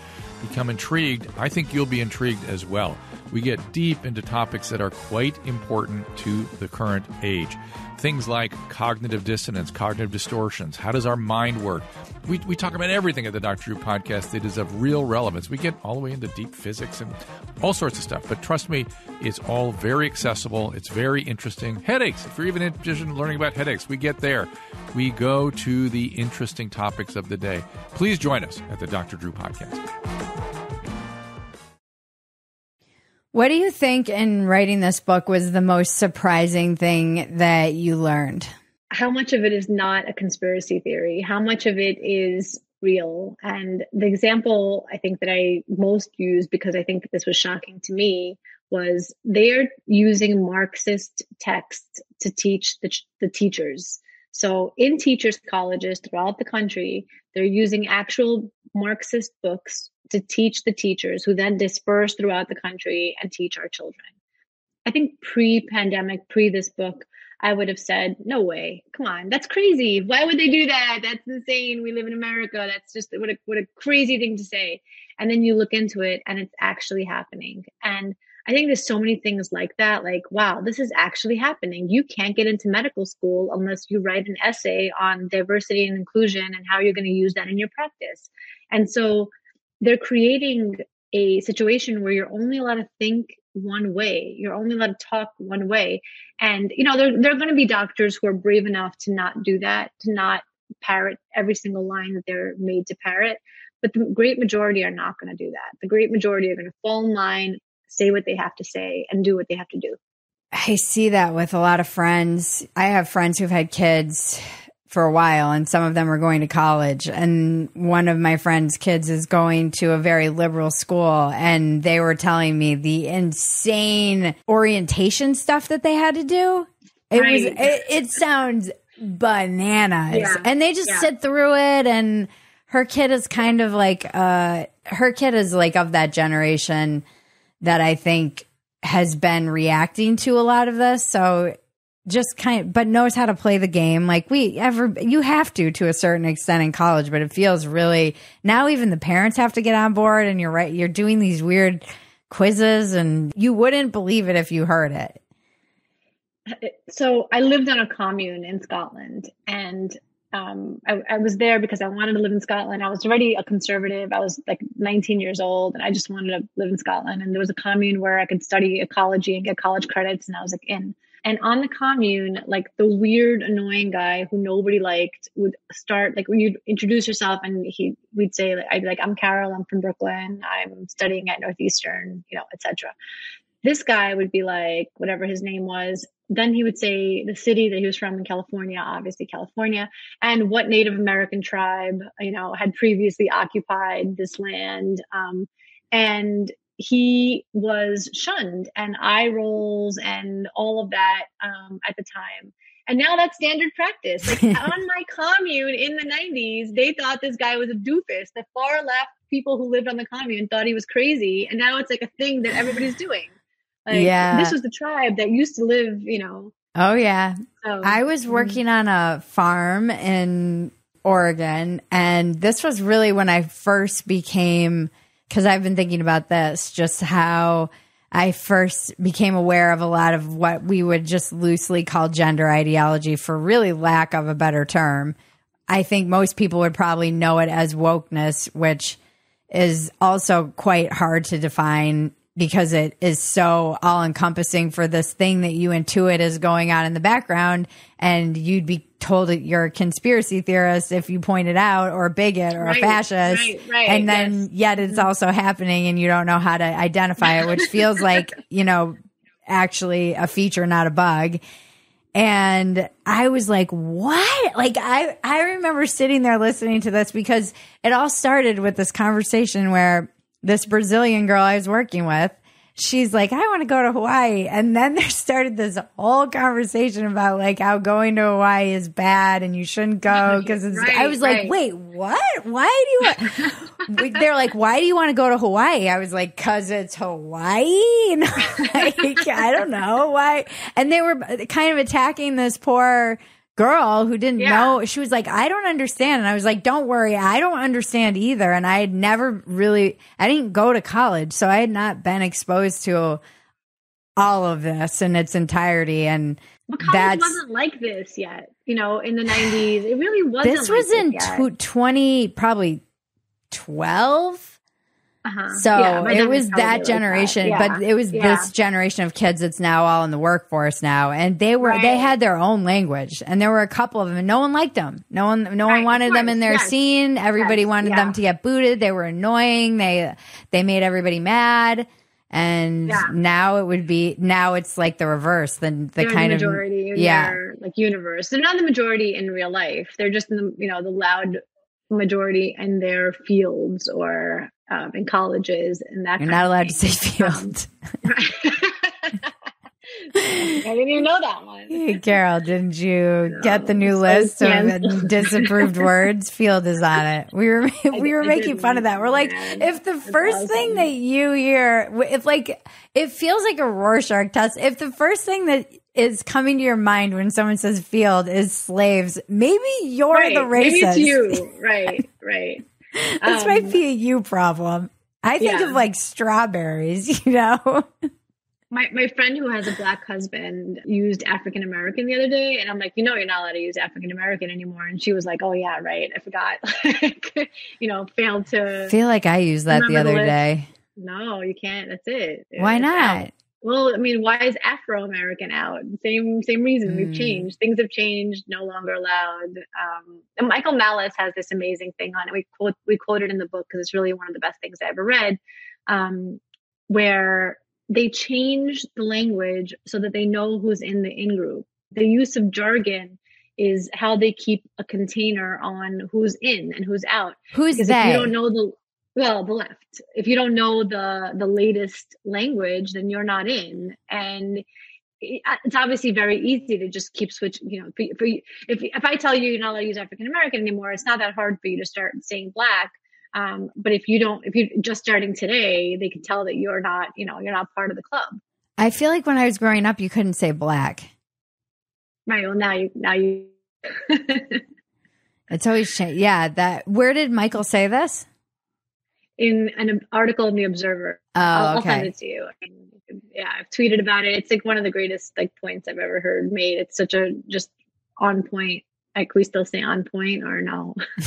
become intrigued. I think you'll be intrigued as well. We get deep into topics that are quite important to the current age. Things like cognitive dissonance, cognitive distortions. How does our mind work? We, we talk about everything at the Dr. Drew podcast that is of real relevance. We get all the way into deep physics and all sorts of stuff. But trust me, it's all very accessible. It's very interesting. Headaches. If you're even interested in learning about headaches, we get there. We go to the interesting topics of the day. Please join us at the Dr. Drew podcast. What do you think in writing this book was the most surprising thing that you learned? How much of it is not a conspiracy theory? How much of it is real? And the example I think that I most use because I think this was shocking to me was they're using Marxist texts to teach the, the teachers. So in teachers' colleges throughout the country, they're using actual Marxist books to teach the teachers who then disperse throughout the country and teach our children. I think pre pandemic, pre this book, I would have said, no way. Come on. That's crazy. Why would they do that? That's insane. We live in America. That's just what a, what a crazy thing to say. And then you look into it and it's actually happening. And I think there's so many things like that. Like, wow, this is actually happening. You can't get into medical school unless you write an essay on diversity and inclusion and how you're going to use that in your practice. And so they're creating a situation where you're only allowed to think one way. You're only allowed to talk one way. And, you know, there, there are going to be doctors who are brave enough to not do that, to not parrot every single line that they're made to parrot. But the great majority are not going to do that. The great majority are going to fall in line, say what they have to say, and do what they have to do. I see that with a lot of friends. I have friends who've had kids for a while and some of them are going to college and one of my friends kids is going to a very liberal school and they were telling me the insane orientation stuff that they had to do it Right. was it, it sounds bananas Yeah. and they just Yeah. sit through it and her kid is kind of like uh her kid is like of that generation that I think has been reacting to a lot of this. So just kind of, but knows how to play the game. Like we ever you have to to a certain extent in college but it feels really now even the parents have to get on board and you're right you're doing these weird quizzes and you wouldn't believe it if you heard it. So I lived on a commune in Scotland, and um, I, I was there because I wanted to live in Scotland. I was already a conservative. I was like 19 years old, and I just wanted to live in Scotland. And there was a commune where I could study ecology and get college credits, and I was like in. And on the commune, like the weird, annoying guy who nobody liked would start like when you'd introduce yourself, and he we'd say, like, I'd be like, "I'm Karol. I'm from Brooklyn. I'm studying at Northeastern, you know, etc." this guy would be like whatever his name was then he would say the city that he was from in california obviously california and what native american tribe you know had previously occupied this land. Um, and he was shunned and eye rolls and all of that um, at the time. And now that's standard practice. Like on my commune in the 90s they thought this guy was a doofus. The far left people who lived on the commune thought he was crazy. And now it's like a thing that everybody's doing like, Yeah. this was the tribe that used to live, you know. oh yeah So I was mm-hmm. working on a farm in Oregon, and this was really when I first became, because I've been thinking about this, just how I first became aware of a lot of what we would just loosely call gender ideology for really lack of a better term. I think most people would probably know it as wokeness, which is also quite hard to define because it is so all encompassing for this thing that you intuit is going on in the background and you'd be told that you're a conspiracy theorist if you point it out or a bigot or Right, a fascist right, right, and then yes. yet it's mm-hmm. also happening and you don't know how to identify it which feels like you know actually a feature not a bug and I was like, what? Like, I, I remember sitting there listening to this because it all started with this conversation where this Brazilian girl I was working with, she's like, I want to go to Hawaii. And then there started this whole conversation about like how going to Hawaii is bad and you shouldn't go because it's, I Right, was like, wait, what? Why do you, want-" they're like, why do you want to go to Hawaii? I was like, cause it's Hawaii. And like, I don't know why. And they were kind of attacking this poor girl who didn't Yeah. know. She was like, I don't understand. And I was like, don't worry. I don't understand either. And I had never really, I didn't go to college. So I had not been exposed to all of this in its entirety. And college That's- wasn't like this yet. You know, in the '90s, it really wasn't. this like was in yet. tw 20, probably 12. Uh-huh. So Yeah, it was that like generation, Yeah. but it was Yeah. this generation of kids that's now all in the workforce now, and they were they had their own language, and there were a couple of them, and no one liked them. No one, no Right, one wanted them in their yes. scene. Everybody Yes, wanted them to get booted. They were annoying. They they made everybody mad. And now it would be now it's like the reverse. The the They're kind the of majority in yeah. their like universe. They're not the majority in real life. They're just in the you know the loud majority in their fields or um, in colleges and that. you're not allowed to say Um, field. I didn't even know that one. Hey, Karol, didn't you get the new so list of disapproved words? Field is on it. We were we were making fun of that. We're like, if the first thing that you hear, if like, it feels like a Rorschach test. If the first thing that is coming to your mind when someone says field is slaves, maybe you're right. the racist. Maybe it's you. Right. Right. This Um, might be a you problem. I think yeah. of like strawberries, you know. My my friend who has a black husband used African American the other day, and I'm like, you know, you're not allowed to use African American anymore. And she was like, oh yeah, right, I forgot. Like, you know, failed I to. feel like I used that the Remember the other day. No, you can't. That's it. Why It's not? out. Well, I mean, why is Afro American out? Same same reason. Hmm. We've changed. Things have changed. No longer allowed. Um, and Michael Malice has this amazing thing on it. We quote we quoted in the book because it's really one of the best things I ever read, um, where they change the language so that they know who's in the in group. The use of jargon is how they keep a container on who's in and who's out. Who's they? you don't know the well, the left. If you don't know the the latest language, then you're not in. And it's obviously very easy to just keep switching. You know, for, for you, if if I tell you you're not allowed to use African American anymore, it's not that hard for you to start saying black. Um, but if you don't, if you're just starting today, they can tell that you're not, you know, you're not part of the club. I feel like when I was growing up, you couldn't say black. Right. Well, now you, now you. It's always changed. Yeah, that. Where did Michael say this? In an article in the Observer. Oh, I'll, I'll send it to you. Yeah, I've tweeted about it. It's like one of the greatest like points I've ever heard made. It's such a just on point. Like we still say on point or no?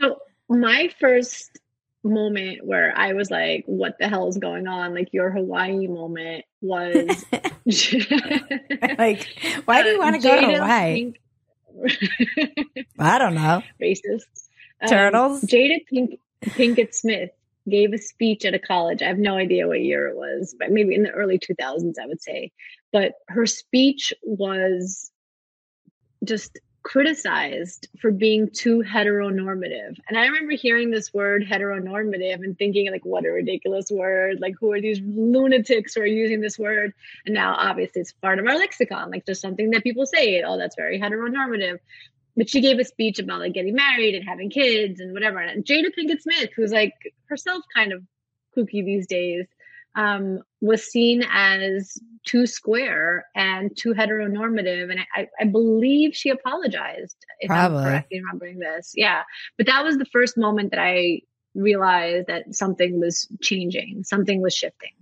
so my first moment where I was like, "What the hell is going on?" Like your Hawaii moment was. like, why do you uh, want to go to Hawaii? I don't know. racist. Um, Turtles? Jada Pink- Pinkett Smith gave a speech at a college. I have no idea what year it was, but maybe in the early 2000s, I would say. But her speech was just criticized for being too heteronormative. And I remember hearing this word heteronormative and thinking like what a ridiculous word. Like who are these lunatics who are using this word? And now obviously it's part of our lexicon. Like just something that people say, oh that's very heteronormative. But she gave a speech about like getting married and having kids and whatever. And Jada Pinkett Smith, who's like herself kind of kooky these days, um, was seen as too square and too heteronormative. And I, I believe she apologized, if Probably. I'm correct in remembering this. Yeah. But that was the first moment that I realized that something was changing, something was shifting.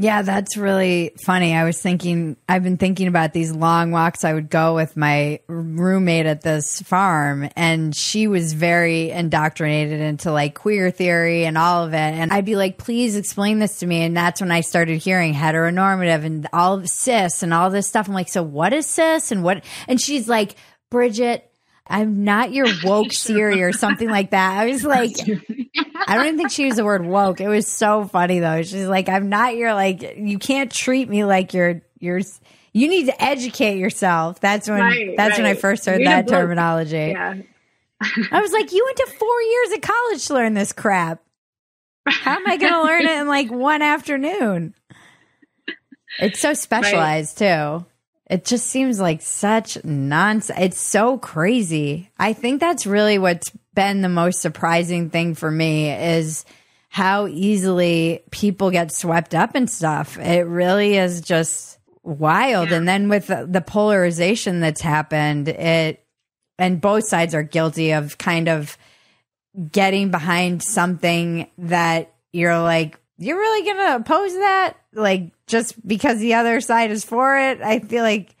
Yeah, that's really funny. I was thinking, I've been thinking about these long walks I would go with my roommate at this farm, and she was very indoctrinated into like queer theory and all of it. And I'd be like, please explain this to me. And that's when I started hearing heteronormative and all of cis and all this stuff. I'm like, so what is cis and what? And she's like, Bridget, I'm not your woke Siri or something like that. I was like, I don't even think she used the word woke. It was so funny though. She's like, I'm not your like, you can't treat me like you're, you're, you need to educate yourself. That's when, right, that's right. when I first heard Read that terminology. Yeah. I was like, you went to four years of college to learn this crap. How am I going to learn it in like one afternoon? It's so specialized right. too. It just seems like such nonsense. It's so crazy. I think that's really what's been the most surprising thing for me is how easily people get swept up in stuff. It really is just wild. Yeah. And then with the polarization that's happened, it, and both sides are guilty of kind of getting behind something that you're like, you're really going to oppose that? Like, just because the other side is for it. I feel like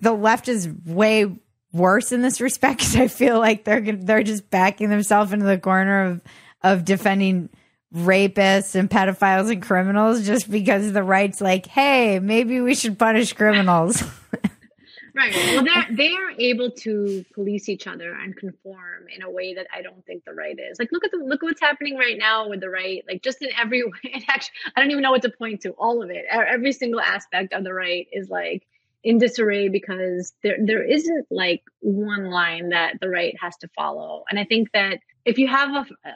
the left is way worse in this respect because I feel like they're they're just backing themselves into the corner of of defending rapists and pedophiles and criminals just because the right's like, hey, maybe we should punish criminals. right. Well, they're they are able to police each other and conform in a way that I don't think the right is. Like, look at the look at what's happening right now with the right. Like, just in every way. Actually, I don't even know what to point to. All of it, every single aspect of the right is like in disarray because there there isn't like one line that the right has to follow. And I think that if you have a,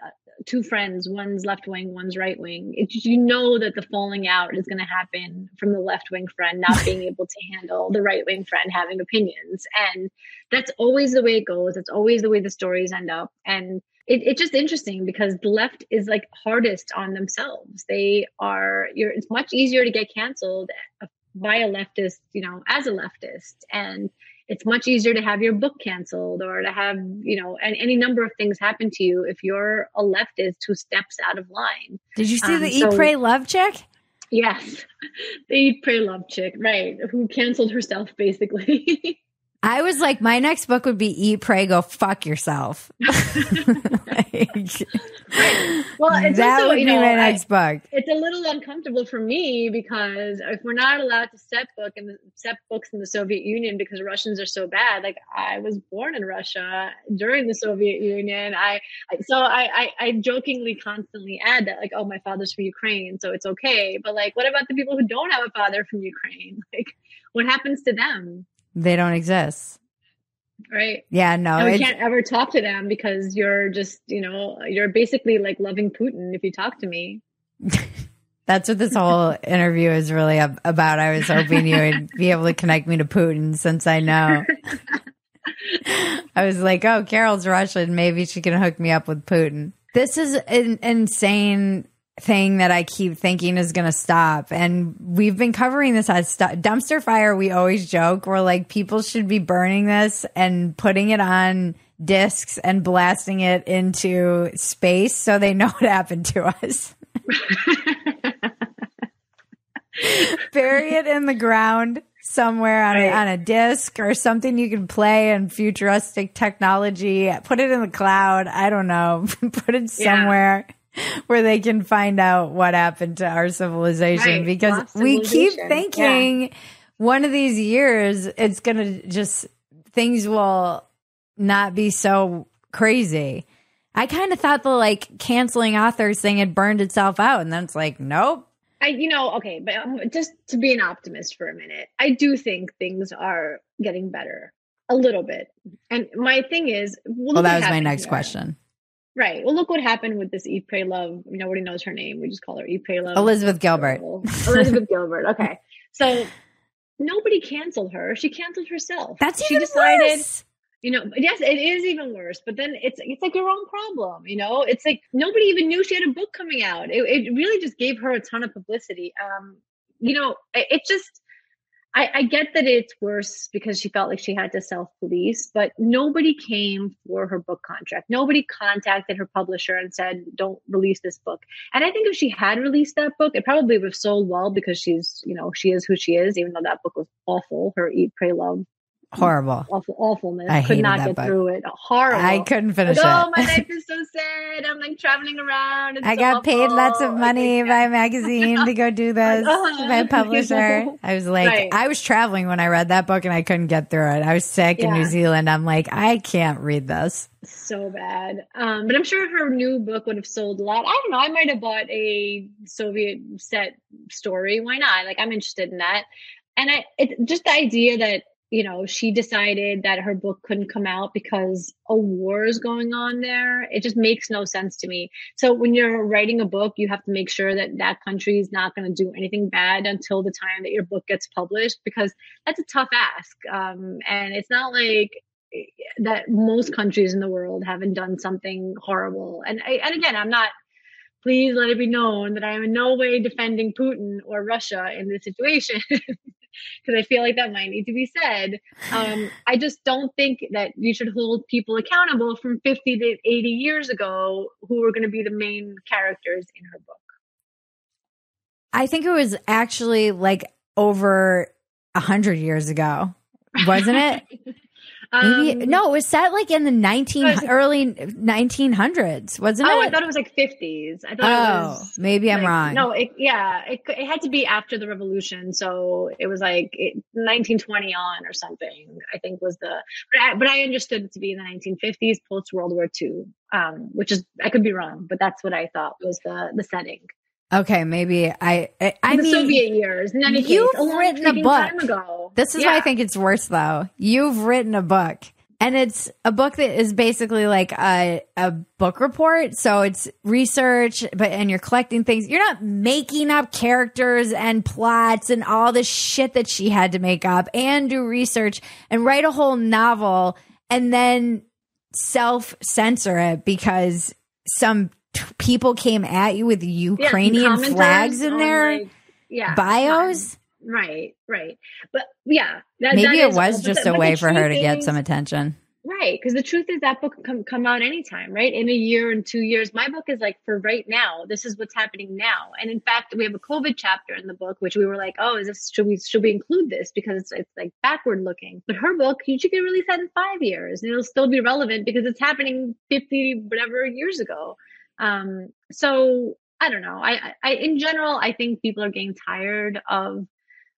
two friends, one's left wing, one's right wing, it, you know that the falling out is going to happen from the left wing friend not being able to handle the right wing friend having opinions. And that's always the way it goes. It's always the way the stories end up. And it, it's just interesting because the left is like hardest on themselves. They are, you're, it's much easier to get canceled by a leftist, you know, as a leftist. And it's much easier to have your book canceled or to have, you know, and any number of things happen to you if you're a leftist who steps out of line. Did you see um, the so, Eat, Pray, Love chick? Yes. The Eat, Pray, Love chick, right. Who canceled herself basically. I was like, my next book would be Eat, Pray, Go Fuck Yourself. like, Well, it's that also, would be know, my next I, book. It's a little uncomfortable for me because if we're not allowed to set book and set books in the Soviet Union because Russians are so bad, like I was born in Russia during the Soviet Union. I, I so I, I I jokingly constantly add that like, oh, my father's from Ukraine, so it's okay. But like, what about the people who don't have a father from Ukraine? Like, what happens to them? They don't exist. Right. Yeah, no. And we can't ever talk to them because you're just, you know, you're basically like loving Putin if you talk to me. That's what this whole interview is really about. I was hoping you would be able to connect me to Putin since I know. I was like, oh, Karol's Russian. Maybe she can hook me up with Putin. This is an insane thing that I keep thinking is going to stop. And we've been covering this as st- dumpster fire. We always joke we're like people should be burning this and putting it on discs and blasting it into space so they know what happened to us. Bury it in the ground somewhere on, a, on a disc or something you can play and futuristic technology. Put it in the cloud. I don't know. Put it somewhere. Yeah where they can find out what happened to our civilization right. because we keep thinking yeah. one of these years it's going to just things will not be so crazy. I kind of thought the like canceling authors thing had burned itself out and then it's like nope. I you know, okay, but um, just to be an optimist for a minute. I do think things are getting better a little bit. And my thing is, well, well that was my next here. question. Right. Well, look what happened with this Eat, Pray, Love. Nobody knows her name. We just call her Eat, Pray, Love. Elizabeth Gilbert. Elizabeth Gilbert. Okay. So nobody canceled her. She canceled herself. That's she even decided, worse. You know, yes, it is even worse. But then it's it's like your own problem. You know, it's like nobody even knew she had a book coming out. It, it really just gave her a ton of publicity. Um, you know, it, it just I, I get that it's worse because she felt like she had to self police, but nobody came for her book contract. Nobody contacted her publisher and said, don't release this book. And I think if she had released that book, it probably would have sold well because she's, you know, she is who she is, even though that book was awful. Her Eat, Pray, Love horrible. Awful awfulness I could not get book. through it. Horrible. I couldn't finish like, it. oh my life is so sad. I'm like traveling around. It's I got paid lots of money by a magazine to go do this Uh-huh. by a publisher. I was like, Right. I was traveling when I read that book and I couldn't get through it. I was sick in New Zealand. I'm like, I can't read this. so bad. Um but i'm sure her new book would have sold a lot. I don't know. I might have bought a soviet set story. Why not? Like i'm interested in that. And i it's just the idea that you know she decided that her book couldn't come out because a war is going on there it just makes no sense to me so when you're writing a book you have to make sure that that country is not going to do anything bad until the time that your book gets published because that's a tough ask um, and it's not like that most countries in the world haven't done something horrible. And I, and again, I'm not. Please let it be known that I am in no way defending Putin or Russia in this situation, because I feel like that might need to be said. Um, I just don't think that you should hold people accountable from 50 to 80 years ago who are going to be the main characters in her book. I think it was actually like over a hundred years ago, wasn't it? Maybe Um, no, it was set like in the nineteen early nineteen hundreds, wasn't Oh, it? Oh, I thought it was like 50s. I thought it oh, was maybe I'm like- wrong. No, it, yeah, it, it had to be after the revolution, so it was like it, 1920 on or something. I think was the, but I, but I understood it to be in the 1950s, post World War II, um, which is I could be wrong, but that's what I thought was the the setting. Okay, maybe I. I, I the mean, Soviet years. In any you've a written a book. This is why I think it's worse though. You've written a book. And it's a book that is basically like a, a book report. So it's research, but and you're collecting things. You're not making up characters and plots and all the shit that she had to make up and do research and write a whole novel and then self censor it because some t- people came at you with Ukrainian commenters flags in their like, yeah bios. Right, right. But yeah, that, Maybe that it was but just the- a but way for her to get is- some attention. Right, because the truth is that book can come, come out anytime, right? In a year and two years. My book is like for right now. This is what's happening now. And in fact, we have a COVID chapter in the book, which we were like, oh, is this should we should we include this because it's it's like backward looking. But her book, you should get released that in five years, and it'll still be relevant because it's happening fifty whatever years ago. Um, so I don't know. I, I, in general, I think people are getting tired of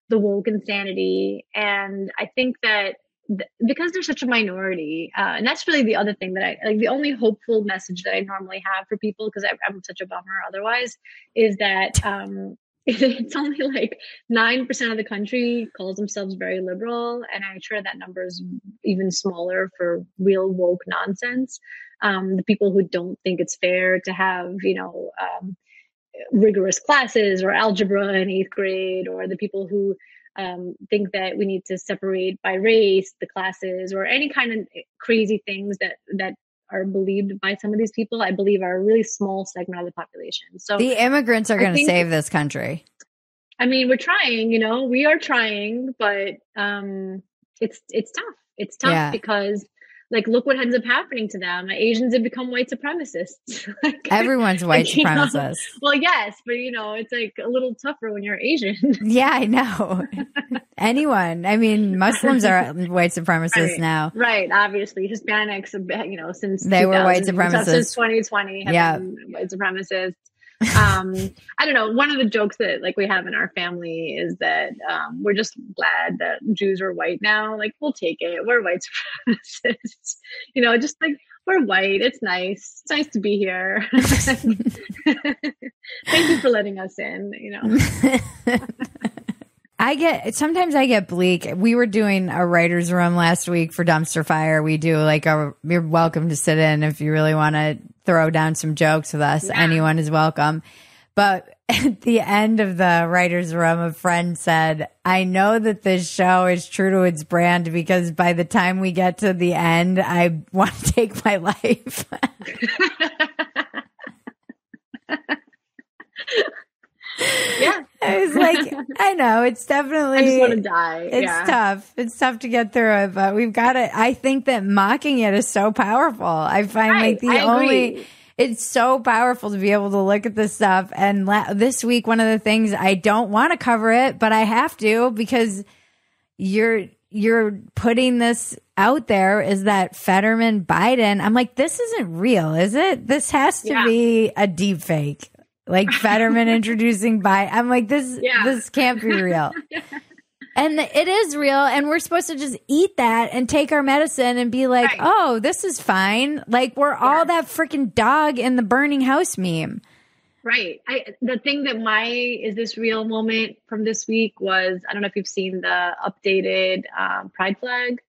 the woke insanity, and I think that th- because they're such a minority, uh, and that's really the other thing that I like. The only hopeful message that I normally have for people, because I'm such a bummer otherwise, is that um, it's only like nine percent of the country calls themselves very liberal, and I'm sure that number is even smaller for real woke nonsense. Um, the people who don't think it's fair to have, you know. Um, rigorous classes or algebra in eighth grade or the people who um, think that we need to separate by race the classes or any kind of crazy things that that are believed by some of these people i believe are a really small segment of the population so The immigrants are going to save this country. i mean we're trying you know we are trying but um it's it's tough it's tough Yeah. because like look what ends up happening to them asians have become white supremacists Like, Everyone's white you know, well yes but you know it's like a little tougher when you're asian Yeah, I know. Anyone. I mean, Muslims are white supremacists Right. now. Right, obviously, Hispanics, you know, since They were white supremacists. since 2020, have Yeah. been white supremacists. Um, I don't know. One of the jokes that like we have in our family is that um, we're just glad that Jews are white now. Like we'll take it. We're white supremacists. you know, just like we're white. It's nice. It's nice to be here. Thank you for letting us in. You know. I get sometimes I get bleak. We were doing a writer's room last week for Dumpster Fire. We do like a you're welcome to sit in if you really want to throw down some jokes with us. Yeah. Anyone is welcome. But at the end of the writer's room, a friend said, I know that this show is true to its brand because by the time we get to the end, I want to take my life. yeah. I was like, I know it's definitely. I just want to die. It's yeah. tough. It's tough to get through it, but we've got it. I think that mocking it is so powerful. I find Right, like the I only. agree. It's so powerful to be able to look at this stuff. And la- this week, one of the things I don't want to cover it, but I have to because you're you're putting this out there is that Fetterman Biden. I'm like, this isn't real, is it? This has to Yeah. be a deep fake. Like Fetterman introducing Biden. I'm like, this Yeah. this can't be real. And it is real, and we're supposed to just eat that and take our medicine and be like, Right. oh, this is fine. Like we're all that freaking dog in the burning house meme. Right. I the thing that my is this real moment from this week was I don't know if you've seen the updated um, pride flag.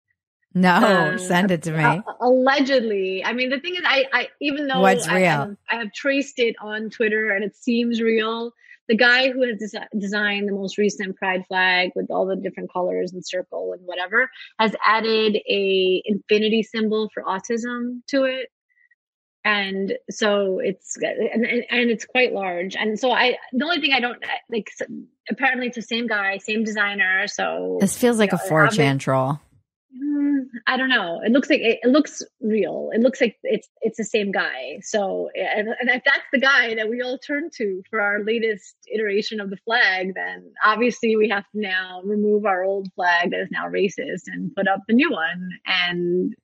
No, Uh, send it to me. Uh, allegedly, I mean the thing is, I, I even though What's I, real? have, I have traced it on Twitter and it seems real. The guy who has desi- designed the most recent pride flag with all the different colors and circle and whatever has added a infinity symbol for autism to it and so it's and, and, and it's quite large and so i the only thing i don't like apparently it's the same guy same designer so this feels like a know, 4chan troll. Mm, I don't know. It looks like it, it looks real. It looks like it's it's the same guy. So, and, and if that's the guy that we all turn to for our latest iteration of the flag, then obviously we have to now remove our old flag that is now racist and put up the new one. And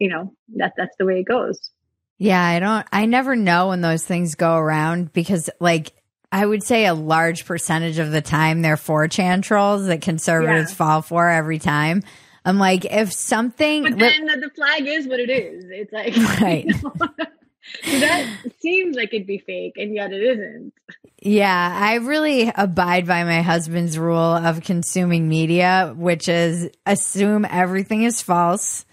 you know that that's the way it goes. Yeah, I don't, I never know when those things go around because, like, I would say a large percentage of the time they're 4chan trolls that conservatives Yeah. fall for every time. I'm like, if something. But then the, the flag is what it is. It's like Right. you know, so that seems like it'd be fake, and yet it isn't. Yeah, I really abide by my husband's rule of consuming media, which is assume everything is false.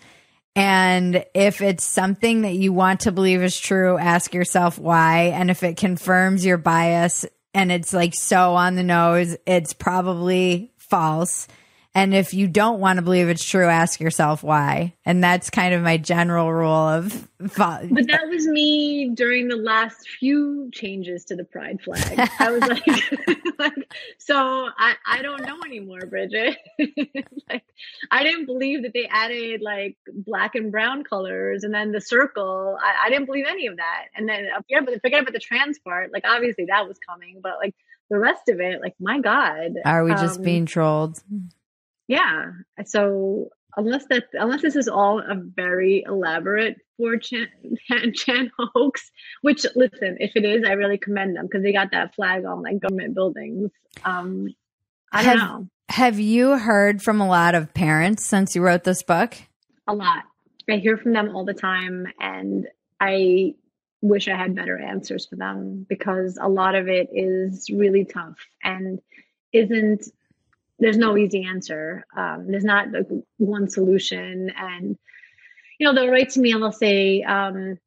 And if it's something that you want to believe is true, ask yourself why. And if it confirms your bias and it's like so on the nose, it's probably false. And if you don't want to believe it's true, ask yourself why. And that's kind of my general rule of. But that was me during the last few changes to the pride flag. I was like, like so I, I don't know anymore, Bridget. like I didn't believe that they added like black and brown colors and then the circle. I, I didn't believe any of that. And then uh, yeah, but forget about the trans part. Like obviously that was coming, but like the rest of it, like my God. Are we just Um, being trolled? Yeah. So unless that unless this is all a very elaborate 4chan chan hoax, which listen, if it is, I really commend them because they got that flag on like government buildings. Um I don't know. Have you heard from a lot of parents since you wrote this book? A lot. I hear from them all the time and I wish I had better answers for them because a lot of it is really tough and isn't there's no easy answer. Um, there's not like one solution. And, you know, they'll write to me and they'll say, um,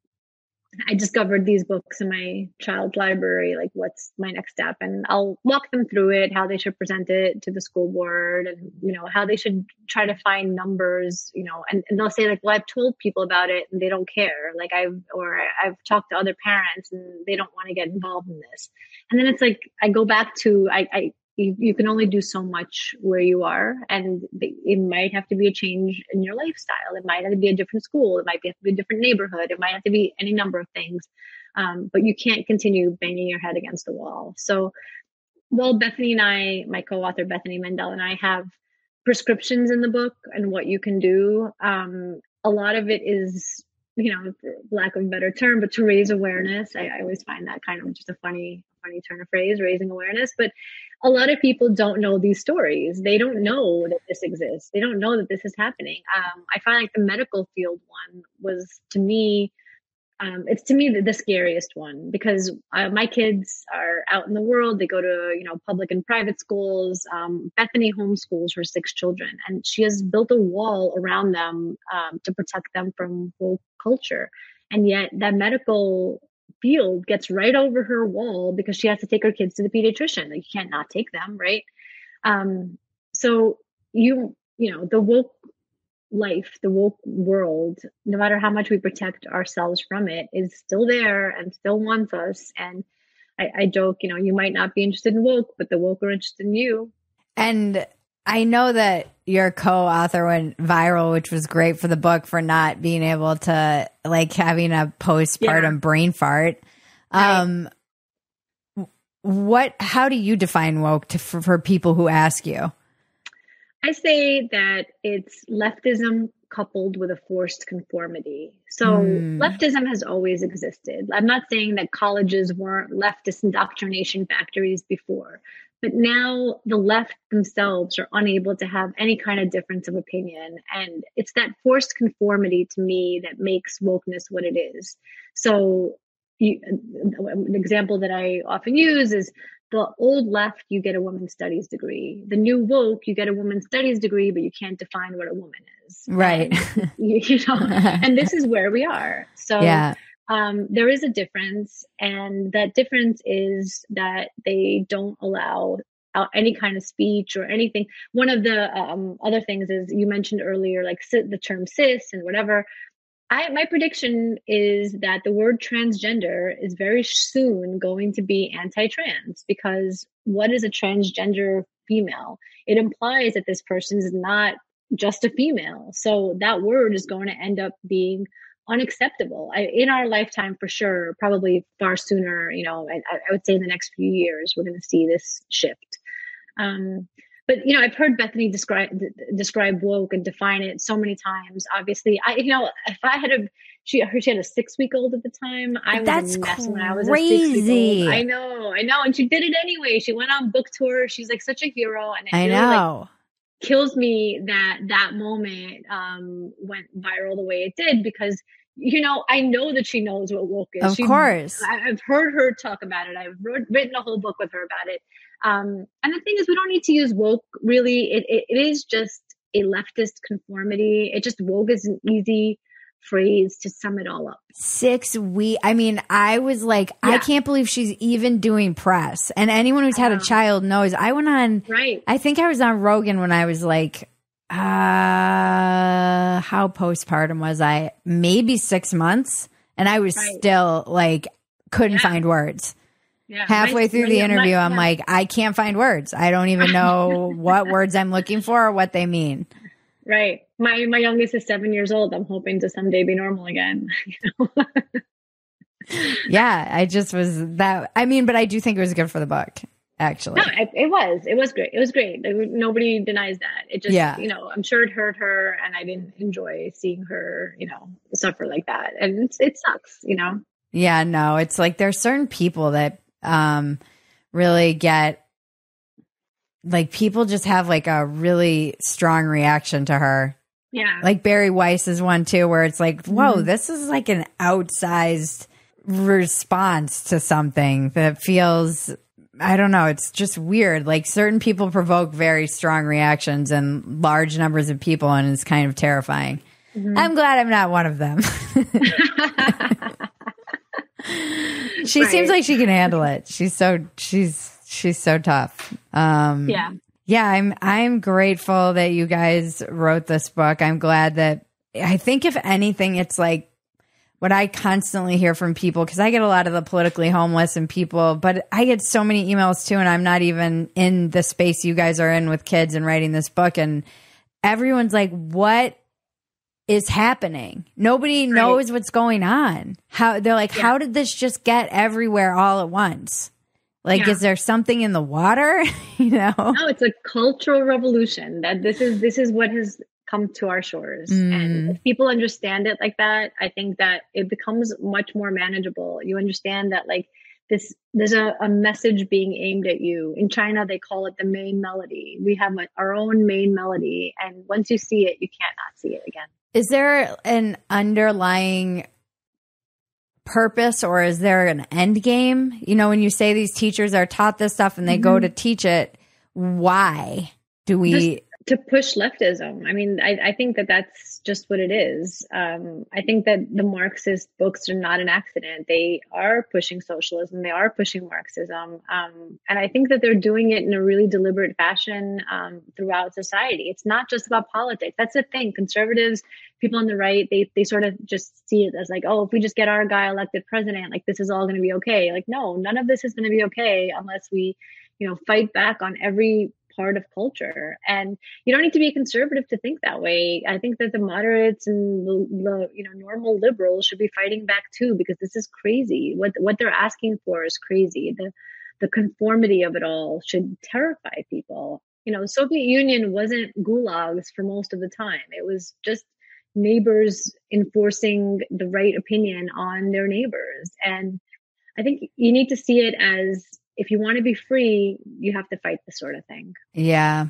I discovered these books in my child library. Like, what's my next step? And I'll walk them through it, how they should present it to the school board, and you know how they should try to find numbers. You know, and, and they'll say like, "Well, I've told people about it, and they don't care." Like I've or I've talked to other parents, and they don't want to get involved in this. And then it's like I go back to I, I you, you can only do so much where you are and it might have to be a change in your lifestyle. It might have to be a different school. It might have to be a different neighborhood. It might have to be any number of things. Um, but you can't continue banging your head against the wall. So well bethany and i my co-author bethany Mandel and i have prescriptions in the book and what you can do. Um, a lot of it is you know lack of a better term but to raise awareness I, I always find that kind of just a funny funny turn of phrase raising awareness but a lot of people don't know these stories. They don't know that this exists. They don't know that this is happening. Um, I find like the medical field one was to me, um, it's to me the, the scariest one because uh, my kids are out in the world. They go to you know public and private schools. Um, Bethany homeschools her six children, and she has built a wall around them um, to protect them from woke culture. And yet, that medical field gets right over her wall because she has to take her kids to the pediatrician. Like you can't not take them, right? Um, so you you know the woke life, the woke world, no matter how much we protect ourselves from it, is still there and still wants us. And I, I joke, you know, you might not be interested in woke, but the woke are interested in you. And I know that your co-author went viral, which was great for the book for not being able to like having a postpartum yeah. brain fart. Right. Um, what? How do you define woke to, for, for people who ask you? I say that it's leftism coupled with a forced conformity. So mm. leftism has always existed. I'm not saying that colleges weren't leftist indoctrination factories before, but now the left themselves are unable to have any kind of difference of opinion. And it's that forced conformity to me that makes wokeness what it is. So you, an example that I often use is the old left, you get a women's studies degree. The new woke, you get a women's studies degree, but you can't define what a woman is. Right. And, you know, and this is where we are. So yeah. um, there is a difference. And that difference is that they don't allow any kind of speech or anything. One of the um, other things is you mentioned earlier, like the term cis and whatever. I, my prediction is that the word transgender is very soon going to be anti-trans because what is a transgender female? It implies that this person is not just a female. So that word is going to end up being unacceptable I, in our lifetime for sure, probably far sooner. You know, I, I would say in the next few years, we're going to see this shift. Um, but you know i've heard bethany describe describe woke and define it so many times obviously. I you know if i had a she her she had a six week old at the time. I was mess crazy. when i was a six i know i know. And she did it anyway. She went on book tour. She's like such a hero. And i know like, kills me that that moment um went viral the way it did because you know, I know that she knows what woke is. Of she, course. I, have heard her talk about it. I've wrote, written a whole book with her about it. Um, and the thing is, we don't need to use woke. Really, it, it, it is just a leftist conformity. It just woke is an easy phrase to sum it all up. Six weeks. I mean, I was like, yeah. I can't believe she's even doing press. And anyone who's had a child knows. I went on. Right. I think I was on Rogan when I was like, uh, how postpartum was I? Maybe six months, and I was right. still like couldn't yeah. find words. Yeah. Halfway my, through the interview, my, I'm yeah. like, I can't find words. I don't even know what words I'm looking for or what they mean. Right. My my youngest is seven years old. I'm hoping to someday be normal again. yeah, I just was that. I mean, but I do think it was good for the book. Actually, no, it, it was. It was great. It was great. Nobody denies that. It just, yeah. you know, I'm sure it hurt her, and I didn't enjoy seeing her, you know, suffer like that. And it's, it sucks, you know. Yeah, no, it's like there's certain people that um, really get like people just have like a really strong reaction to her. Yeah. Like Bari Weiss is one too, where it's like, whoa, mm-hmm. this is like an outsized response to something that feels I don't know. It's just weird. Like certain people provoke very strong reactions in large numbers of people, and it's kind of terrifying. Mm-hmm. I'm glad I'm not one of them. she right. seems like she can handle it. She's so she's she's so tough. Um, yeah, yeah. I'm I'm grateful that you guys wrote this book. I'm glad that I think if anything, it's like what I constantly hear from people because I get a lot of the politically homeless and people, but I get so many emails too, and I'm not even in the space you guys are in with kids and writing this book, and everyone's like, "What is happening. Nobody right. knows what's going on. How they're like, yeah. how did this just get everywhere all at once? Like, yeah. is there something in the water? you know? No, it's a cultural revolution. That this is this is what has come to our shores. Mm. And if people understand it like that, I think that it becomes much more manageable. You understand that like this there's a, a message being aimed at you in china they call it the main melody we have a, our own main melody and once you see it you can't not see it again is there an underlying purpose or is there an end game? You know, when you say these teachers are taught this stuff and they mm-hmm. go to teach it, why do we? To push leftism. I mean, I, I think that that's just what it is. Um, I think that the Marxist books are not an accident. They are pushing socialism. They are pushing Marxism, um, and I think that they're doing it in a really deliberate fashion um, throughout society. It's not just about politics. That's the thing. Conservatives, people on the right, they they sort of just see it as like, oh, if we just get our guy elected president, like this is all going to be okay. Like, no, none of this is going to be okay unless we you know fight back on every part of culture. And you don't need to be a conservative to think that way. I think that the moderates and the, the, you know normal liberals should be fighting back too because this is crazy. What what they're asking for is crazy. The the conformity of it all should terrify people. You know, Soviet Union wasn't gulags for most of the time. It was just neighbors enforcing the right opinion on their neighbors. And I think you need to see it as if you want to be free, you have to fight this sort of thing. Yeah.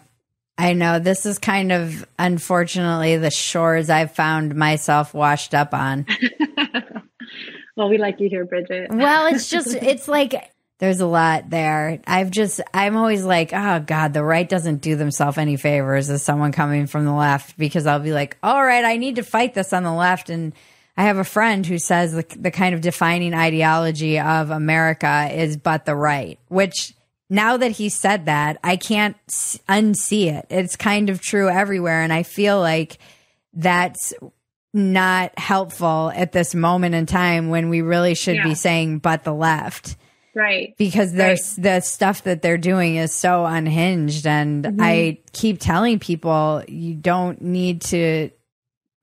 I know this is kind of unfortunately the shores I've found myself washed up on. well, we like you here, Bridget. well, it's just, it's like there's a lot there. I've just, I'm always like, oh God, the right doesn't do themselves any favors as someone coming from the left because I'll be like, all right, I need to fight this on the left. And I have a friend who says the, the kind of defining ideology of America is but the right, which now that he said that, I can't unsee it. It's kind of true everywhere. And I feel like that's not helpful at this moment in time when we really should yeah. be saying but the left. Right. Because there's right. the stuff that they're doing is so unhinged. And mm-hmm. I keep telling people you don't need to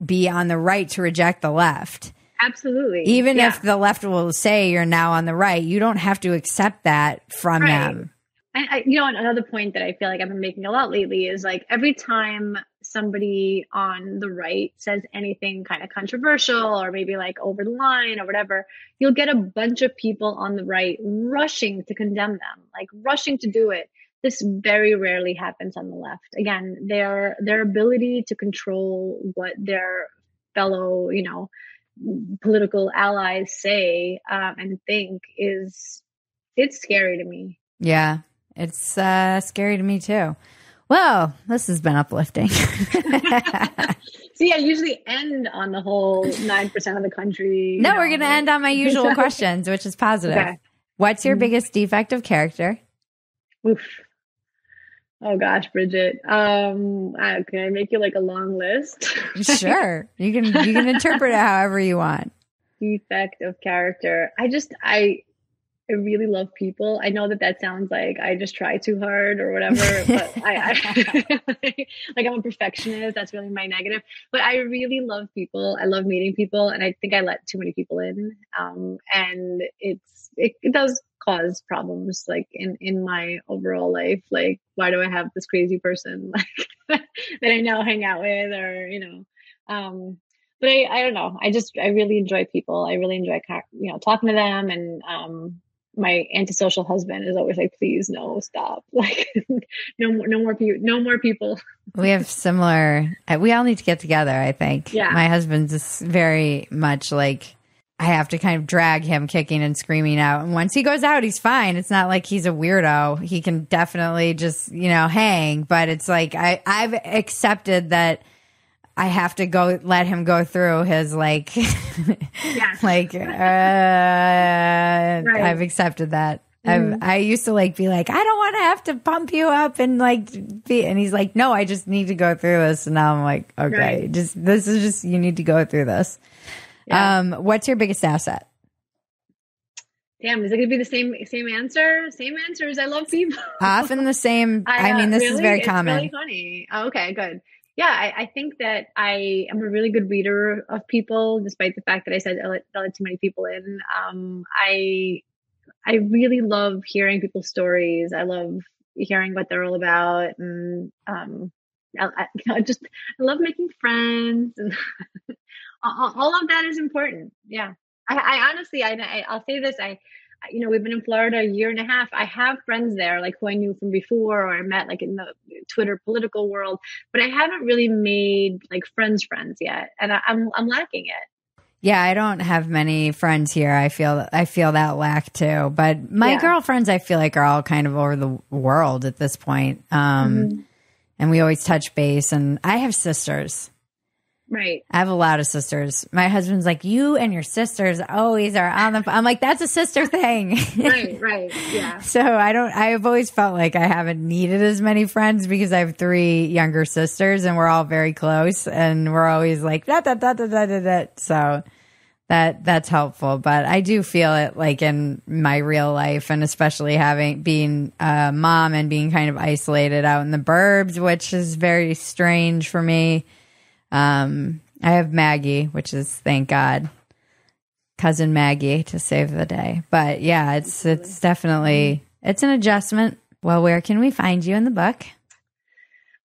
be on the right to reject the left. Absolutely. Even yeah. if the left will say you're now on the right, you don't have to accept that from right. them. And I, you know, another point that I feel like I've been making a lot lately is like every time somebody on the right says anything kind of controversial or maybe like over the line or whatever, you'll get a bunch of people on the right rushing to condemn them, like rushing to do it this very rarely happens on the left. Again, their their ability to control what their fellow, you know, political allies say um, and think is it's scary to me. Yeah, it's uh, scary to me too. Well, this has been uplifting. See, I usually end on the whole nine percent of the country. No, know. we're going to end on my usual questions, which is positive. Okay. What's your mm-hmm. biggest defect of character? Oof. Oh gosh, Bridget. Um, I, can I make you like a long list? sure. You can you can interpret it however you want. Defect of character. I just I I really love people. I know that that sounds like I just try too hard or whatever, but I, I like I'm a perfectionist. That's really my negative. But I really love people. I love meeting people, and I think I let too many people in. Um, and it's it, it does cause problems like in in my overall life like why do i have this crazy person like that i now hang out with or you know um but i i don't know i just i really enjoy people i really enjoy you know talking to them and um my antisocial husband is always like, please no, stop. Like no more, no more people, no more people. we have similar, uh, we all need to get together. I think. Yeah. My husband's just very much like, I have to kind of drag him kicking and screaming out. And once he goes out, he's fine. It's not like he's a weirdo. He can definitely just, you know, hang. But it's like I, I've accepted that I have to go let him go through his like, yeah. like, uh, right. I've accepted that. Mm-hmm. i used to like be like, I don't want to have to pump you up and like be, and he's like, no, I just need to go through this. And now I'm like, okay, right. just, this is just, you need to go through this. Yeah. Um, what's your biggest asset? Damn, is it going to be the same same answer? Same answers. I love people. Often the same. I, I mean, this really? is very common. It's really funny. Oh, okay, good. Yeah, I, I, think that I am a really good reader of people, despite the fact that I said I let, I let too many people in. Um, I I really love hearing people's stories. I love hearing what they're all about, and um, I, I, just I love making friends and all, of that is important. Yeah. I, I honestly, I, I'll say this. I, you know, we've been in Florida a year and a half. I have friends there, like who I knew from before or I met like in the Twitter political world, but I haven't really made like friends friends yet. And I, I'm, I'm lacking it. Yeah, I don't have many friends here. I feel I feel that lack too. But my yeah. girlfriends, I feel like are all kind of over the world at this point. Um, mm-hmm and we always touch base. And I have sisters. Right. I have a lot of sisters. My husband's like, you and your sisters always are on the. phone." I'm like, that's a sister thing. Right. Right. Yeah. so I don't. I've always felt like I haven't needed as many friends because I have three younger sisters and we're all very close and we're always like da da da da da. da. So that that's helpful. But I do feel it like in my real life and especially having being a mom and being kind of isolated out in the burbs, which is very strange for me. Um, I have Maggie, which is thank God, cousin Maggie to save the day. But yeah, it's it's definitely it's an adjustment. Well, where can we find you in the book?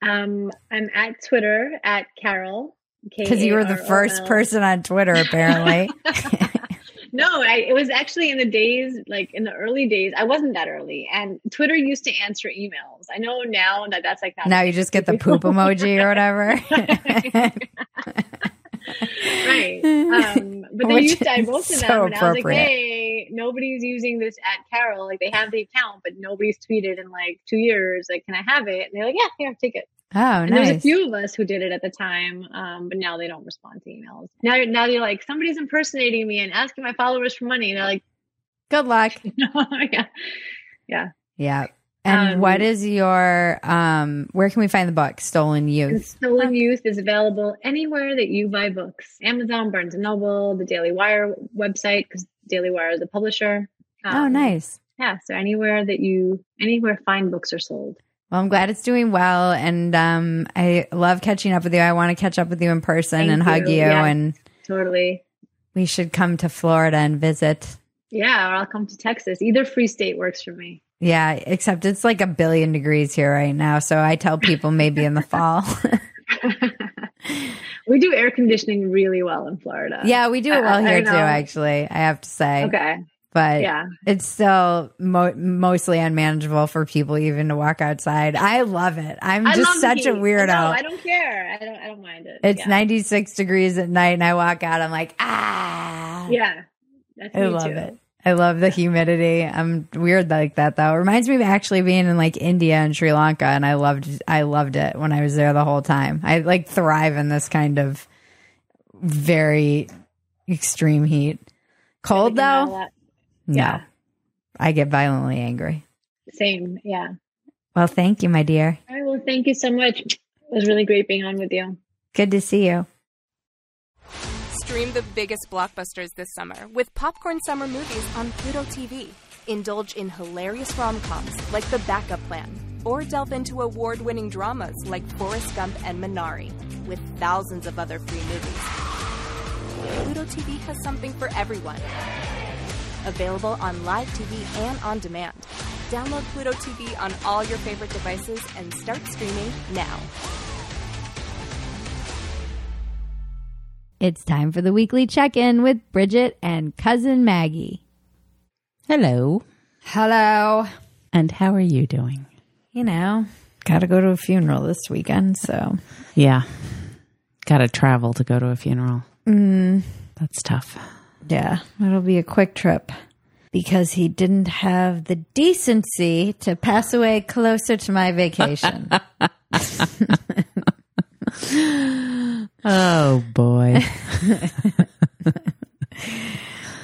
Um, I'm at Twitter at Karol. Because you were the first person on Twitter, apparently. No, I, it was actually in the days, like in the early days. I wasn't that early, and Twitter used to answer emails. I know now that that's like that. now you just get the poop emoji or whatever. right. Um, but they Which used to, I to so them and I was like, hey, nobody's using this at Karol. Like they have the account, but nobody's tweeted in like two years. Like, can I have it? And they're like, yeah, here, take it. Oh, And there's a few of us who did it at the time, um, but now they don't respond to emails. Now, now you're like, somebody's impersonating me and asking my followers for money. And they're like, Good luck. yeah. Yeah. yeah. And Um, what is your um where can we find the book? Stolen Youth. Stolen Youth is available anywhere that you buy books Amazon, Barnes and Noble, the Daily Wire website, because Daily Wire is a publisher. oh, Um, nice. Yeah, so anywhere that you, anywhere fine books are sold. Well, I'm glad it's doing well and um I love catching up with you. I want to catch up with you in person Thank and hug you. you Yeah. and Totally. we should come to Florida and visit. Yeah, or I'll come to Texas. Either free state works for me. Yeah, except it's like a billion degrees here right now. So I tell people maybe in the fall. we do air conditioning really well in Florida. yeah, we do it well here too, actually, I have to say. Okay. But Yeah. it's still mo- mostly unmanageable for people even to walk outside. I love it. I'm I just such a weirdo. No, I don't care. I don't. I don't mind it. it's yeah. 96 degrees at night and I walk out, I'm like, ah. Yeah, that's I love too. it. I love the humidity. I'm weird like that though. It reminds me of actually being in like India and Sri Lanka and I loved I loved it when I was there the whole time. I like thrive in this kind of very extreme heat. Cold though? That. No. Yeah. I get violently angry. Same. Yeah. Well, thank you, my dear. All right. Well, thank you so much. It was really great being on with you. Good to see you. Stream the biggest blockbusters this summer with Popcorn Summer Movies on Pluto TV. Indulge in hilarious rom coms like The Backup Plan, or delve into award winning dramas like Forrest Gump and Minari, with thousands of other free movies. Pluto TV has something for everyone. Available on live TV and on demand. Download Pluto TV on all your favorite devices and start streaming now. It's time for the weekly check in with Bridget and cousin Maggie. Hello. Hello. And how are you doing? You know, got to go to a funeral this weekend, so Yeah. Got to travel to go to a funeral. Mm. That's tough. Yeah, it'll be a quick trip because he didn't have the decency to pass away closer to my vacation. Oh, boy.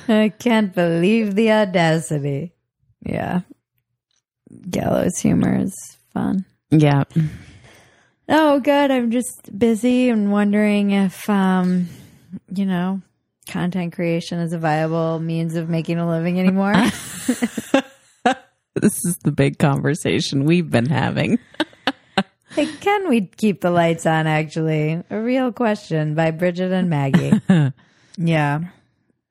I can't believe the audacity. Yeah. Gallows humor is fun. yeah. Oh, good. I'm just busy and wondering if, um, you know, content creation is a viable means of making a living anymore. This is the big conversation we've been having. Can we keep the lights on? Actually, a real question by Bridget and Maggie. yeah,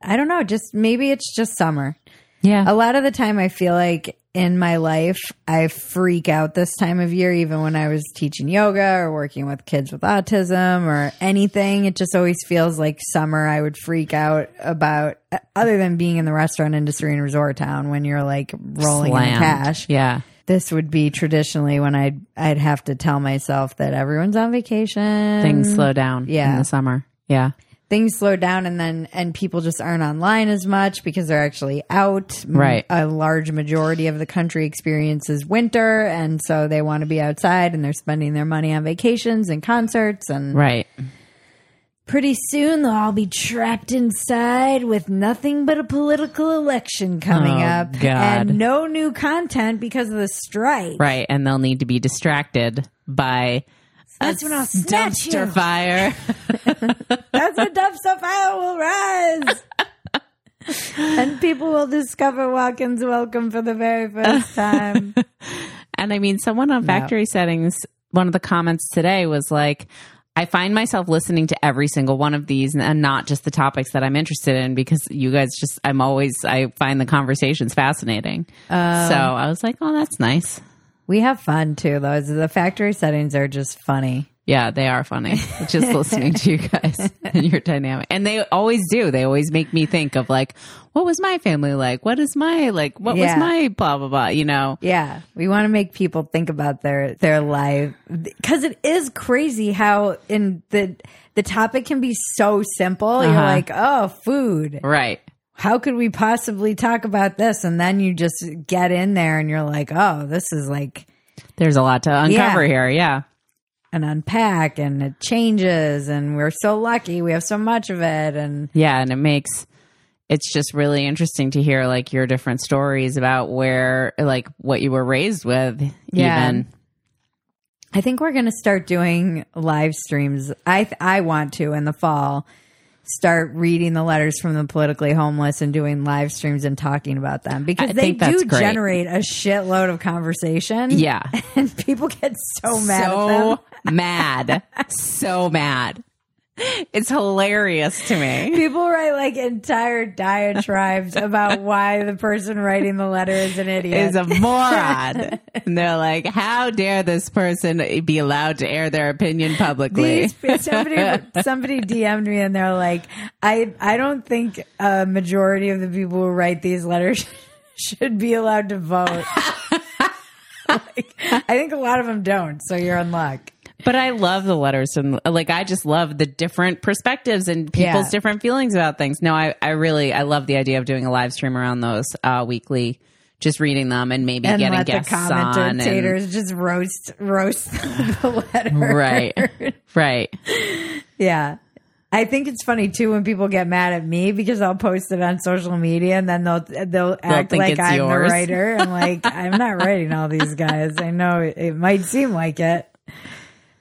I don't know. Just maybe it's just summer. Yeah. A lot of the time, I feel like in my life, I freak out this time of year, even when I was teaching yoga or working with kids with autism or anything. It just always feels like summer. I would freak out about, other than being in the restaurant industry in resort town when you're like rolling in cash Yeah. this would be traditionally when I'd I'd have to tell myself that everyone's on vacation. Things slow down Yeah. in the summer. Yeah. Things slow down and then and people just aren't online as much because they're actually out Right. a large majority of the country experiences winter and so they want to be outside and they're spending their money on vacations and concerts and Right. pretty soon they'll all be trapped inside with nothing but a political election coming Oh, up God. and no new content because of the strike Right. And they'll need to be distracted by That's when I'll snatch dumpster you. fire. That's when dumpster fire will rise. and people will discover Walk-ins Welcome for the very first time. And I mean, someone on factory settings, one of the comments today was like, I find myself listening to every single one of these and not just the topics that I'm interested in because you guys just, I'm always, I find the conversations fascinating. Oh. so I was like, oh, that's nice. We have fun too, though. The factory settings are just funny. Yeah, they are funny. Just listening to you guys and your dynamic. And they always do. They always make me think of like, what was my family like? What is my, like, what Yeah. was my blah, blah, blah, you know? Yeah, we want to make people think about their their life because it is crazy how in the the topic can be so simple. You're Uh-huh. like, oh, food. Right. How could we possibly talk about this? And then you just get in there and you're like, oh, this is like There's a lot to uncover Yeah. here. Yeah. and unpack and it changes and we're so lucky we have so much of it and Yeah, and it makes it's just really interesting to hear like your different stories about where like what you were raised with Yeah. even. I think we're going to start doing live streams. I I want to in the fall start reading the letters from the politically homeless and doing live streams and talking about them because I they do generate a shitload of conversation. Yeah. and people get so mad at them. so mad. So mad. It's hilarious to me. People write like entire diatribes about why the person writing the letter is an idiot. Is a moron. and they're like, how dare this person be allowed to air their opinion publicly? These, somebody somebody DM'd me and they're like, I I don't think a majority of the people who write these letters should be allowed to vote. like, I think a lot of them don't, so you're in luck. But I love the letters and like I just love the different perspectives and people's Yeah. different feelings about things. No, I, I really I love the idea of doing a live stream around those uh, weekly, just reading them and maybe And getting let the guests on. and- commentators just roast roast the letter. right, right. Yeah. I think it's funny too when people get mad at me because I'll post it on social media and then they'll they'll act like I'm yours. the writer. I'm like, I'm not writing all these guys. I know it, it might seem like it.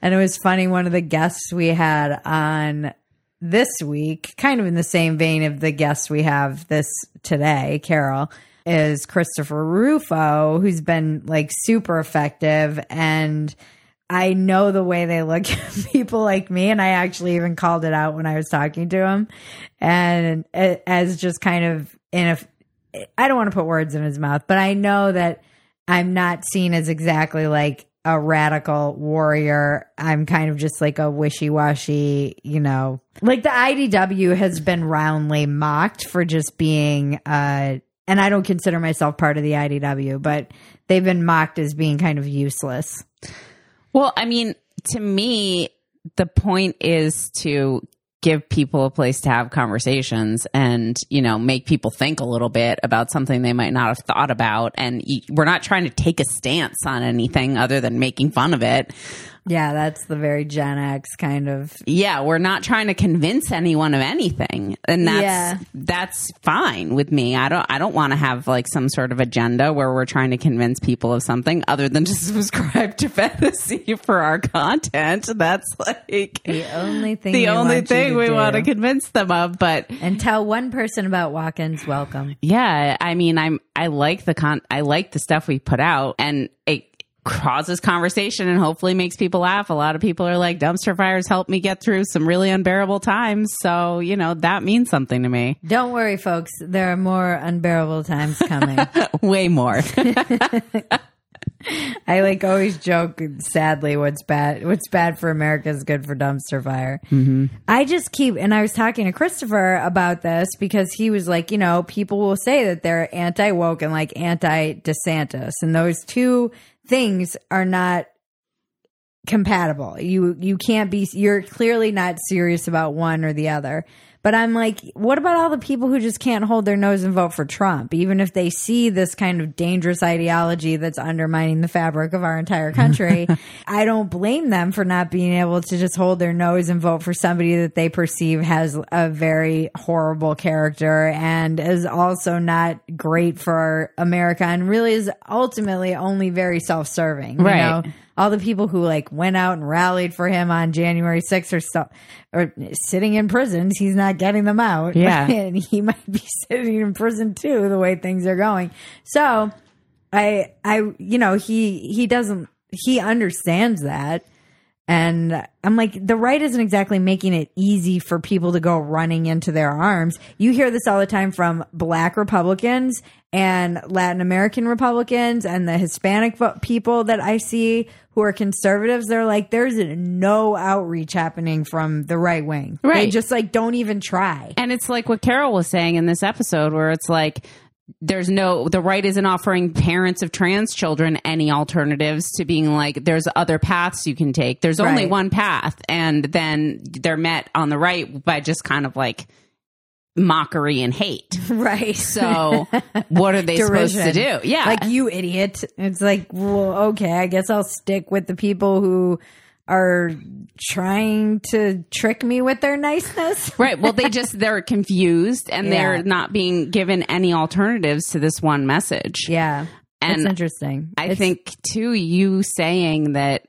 And it was funny. One of the guests we had on this week, kind of in the same vein of the guests we have this today, Karol, is Christopher Rufo, who's been like super effective. And I know the way they look at people like me. And I actually even called it out when I was talking to him. And as just kind of in a, I don't want to put words in his mouth, but I know that I'm not seen as exactly like a radical warrior. I'm kind of just like a wishy washy, you know, like the IDW has been roundly mocked for just being, uh, and I don't consider myself part of the IDW, but they've been mocked as being kind of useless. Well, I mean, to me, the point is to give people a place to have conversations and, you know, make people think a little bit about something they might not have thought about. And we're not trying to take a stance on anything other than making fun of it. Yeah, that's the very Gen X kind of. Yeah, we're not trying to convince anyone of anything. And that's Yeah. that's fine with me. I don't I don't want to have like some sort of agenda where we're trying to convince people of something other than to subscribe to Phetasy for our content. That's like The only thing. the we only want thing we do. want to convince them of. But And tell one person about walk-ins welcome. yeah, I mean, I'm I like the con I like the stuff we put out, and it causes conversation and hopefully makes people laugh. A lot of people are like, dumpster fires helped me get through some really unbearable times, so you know that means something to me. Don't worry, folks. There are more unbearable times coming. Way more. I like always joke. Sadly, what's bad, what's bad for America is good for dumpster fire. Mm-hmm. I just keep, and I was talking to Christopher about this because he was like, you know, people will say that they're anti woke and like anti DeSantis, and those two things are not compatible. You you can't be you're clearly not serious about one or the other. But I'm like, what about all the people who just can't hold their nose and vote for Trump, even if they see this kind of dangerous ideology that's undermining the fabric of our entire country? I don't blame them for not being able to just hold their nose and vote for somebody that they perceive has a very horrible character and is also not great for America and really is ultimately only very self serving. Right. You know? All the people who like went out and rallied for him on January 6th or so, or sitting in prisons, he's not getting them out. Yeah. and he might be sitting in prison too, the way things are going. So I, I, you know, he, he doesn't, he understands that. And I'm like, the right isn't exactly making it easy for people to go running into their arms. You hear this all the time from black Republicans and Latin American Republicans and the Hispanic people that I see who are conservatives. They're like, there's no outreach happening from the right wing. They Right. just like don't even try. And it's like what Karol was saying in this episode, where it's like, there's no, the right isn't offering parents of trans children any alternatives to being like, there's other paths you can take. There's only Right. one path. And then they're met on the right by just kind of like mockery and hate. Right. So what are they supposed to do? Yeah. Like you idiot. It's like, well, okay, I guess I'll stick with the people who are trying to trick me with their niceness. Right. Well, they just they're confused and Yeah. they're not being given any alternatives to this one message. Yeah. And It's interesting. I It's- think too you saying that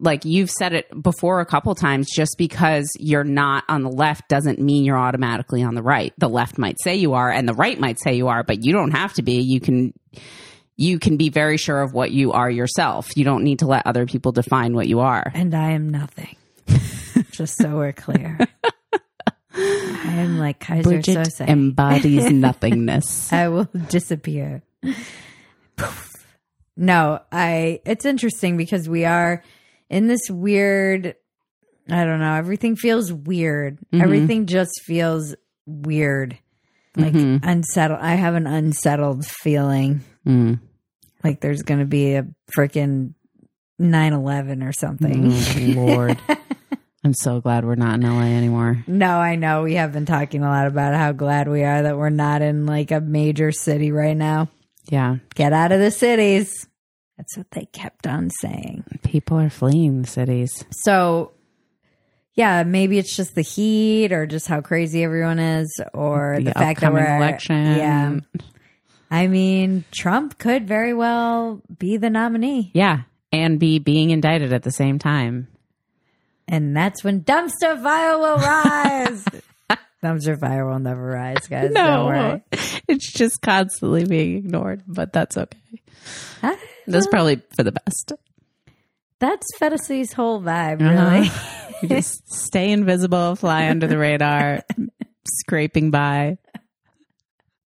like you've said it before a couple times just because you're not on the left doesn't mean you're automatically on the right. The left might say you are and the right might say you are, but you don't have to be. You can you can be very sure of what you are yourself. You don't need to let other people define what you are. and I am nothing. Just so we're clear. I am like Keyser Bridget Söze. embodies nothingness. I will disappear. Poof. no, I it's interesting because we are in this weird I don't know, everything feels weird. Mm-hmm. Everything just feels weird. Like mm-hmm. unsettled. I have an unsettled feeling. Mm. Like there's going to be a freaking 9/11 or something. Mm, Lord. I'm so glad we're not in LA anymore. No, I know we have been talking a lot about how glad we are that we're not in like a major city right now. Yeah. Get out of the cities. That's what they kept on saying. People are fleeing the cities. So, yeah, maybe it's just the heat or just how crazy everyone is or the, The fact that we're election. Yeah. I mean, Trump could very well be the nominee. Yeah. And be being indicted at the same time. And that's when dumpster fire will rise. dumpster fire will never rise, guys. Don't worry. It's just constantly being ignored, but that's okay. That's probably for the best. That's Phetasy's whole vibe, Uh-huh. really. You just stay invisible, fly under the radar, scraping by.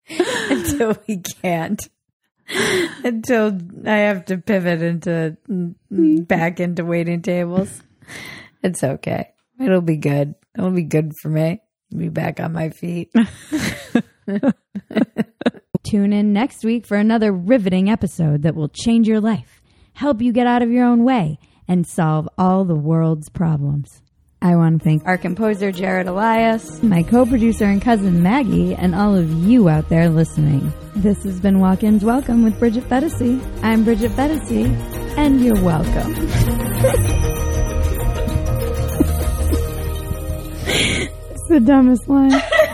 Until we can't. Until I have to pivot into hmm. back into waiting tables. It's okay. It'll be good. It'll be good for me. Be back on my feet. Tune in next week for another riveting episode that will change your life, help you get out of your own way, and solve all the world's problems. I want to thank our composer Jared Elias, my co-producer and cousin Maggie, and all of you out there listening. This has been Walk-ins Welcome with Bridget Phetasy. I'm Bridget Phetasy, and you're welcome. it's the dumbest line.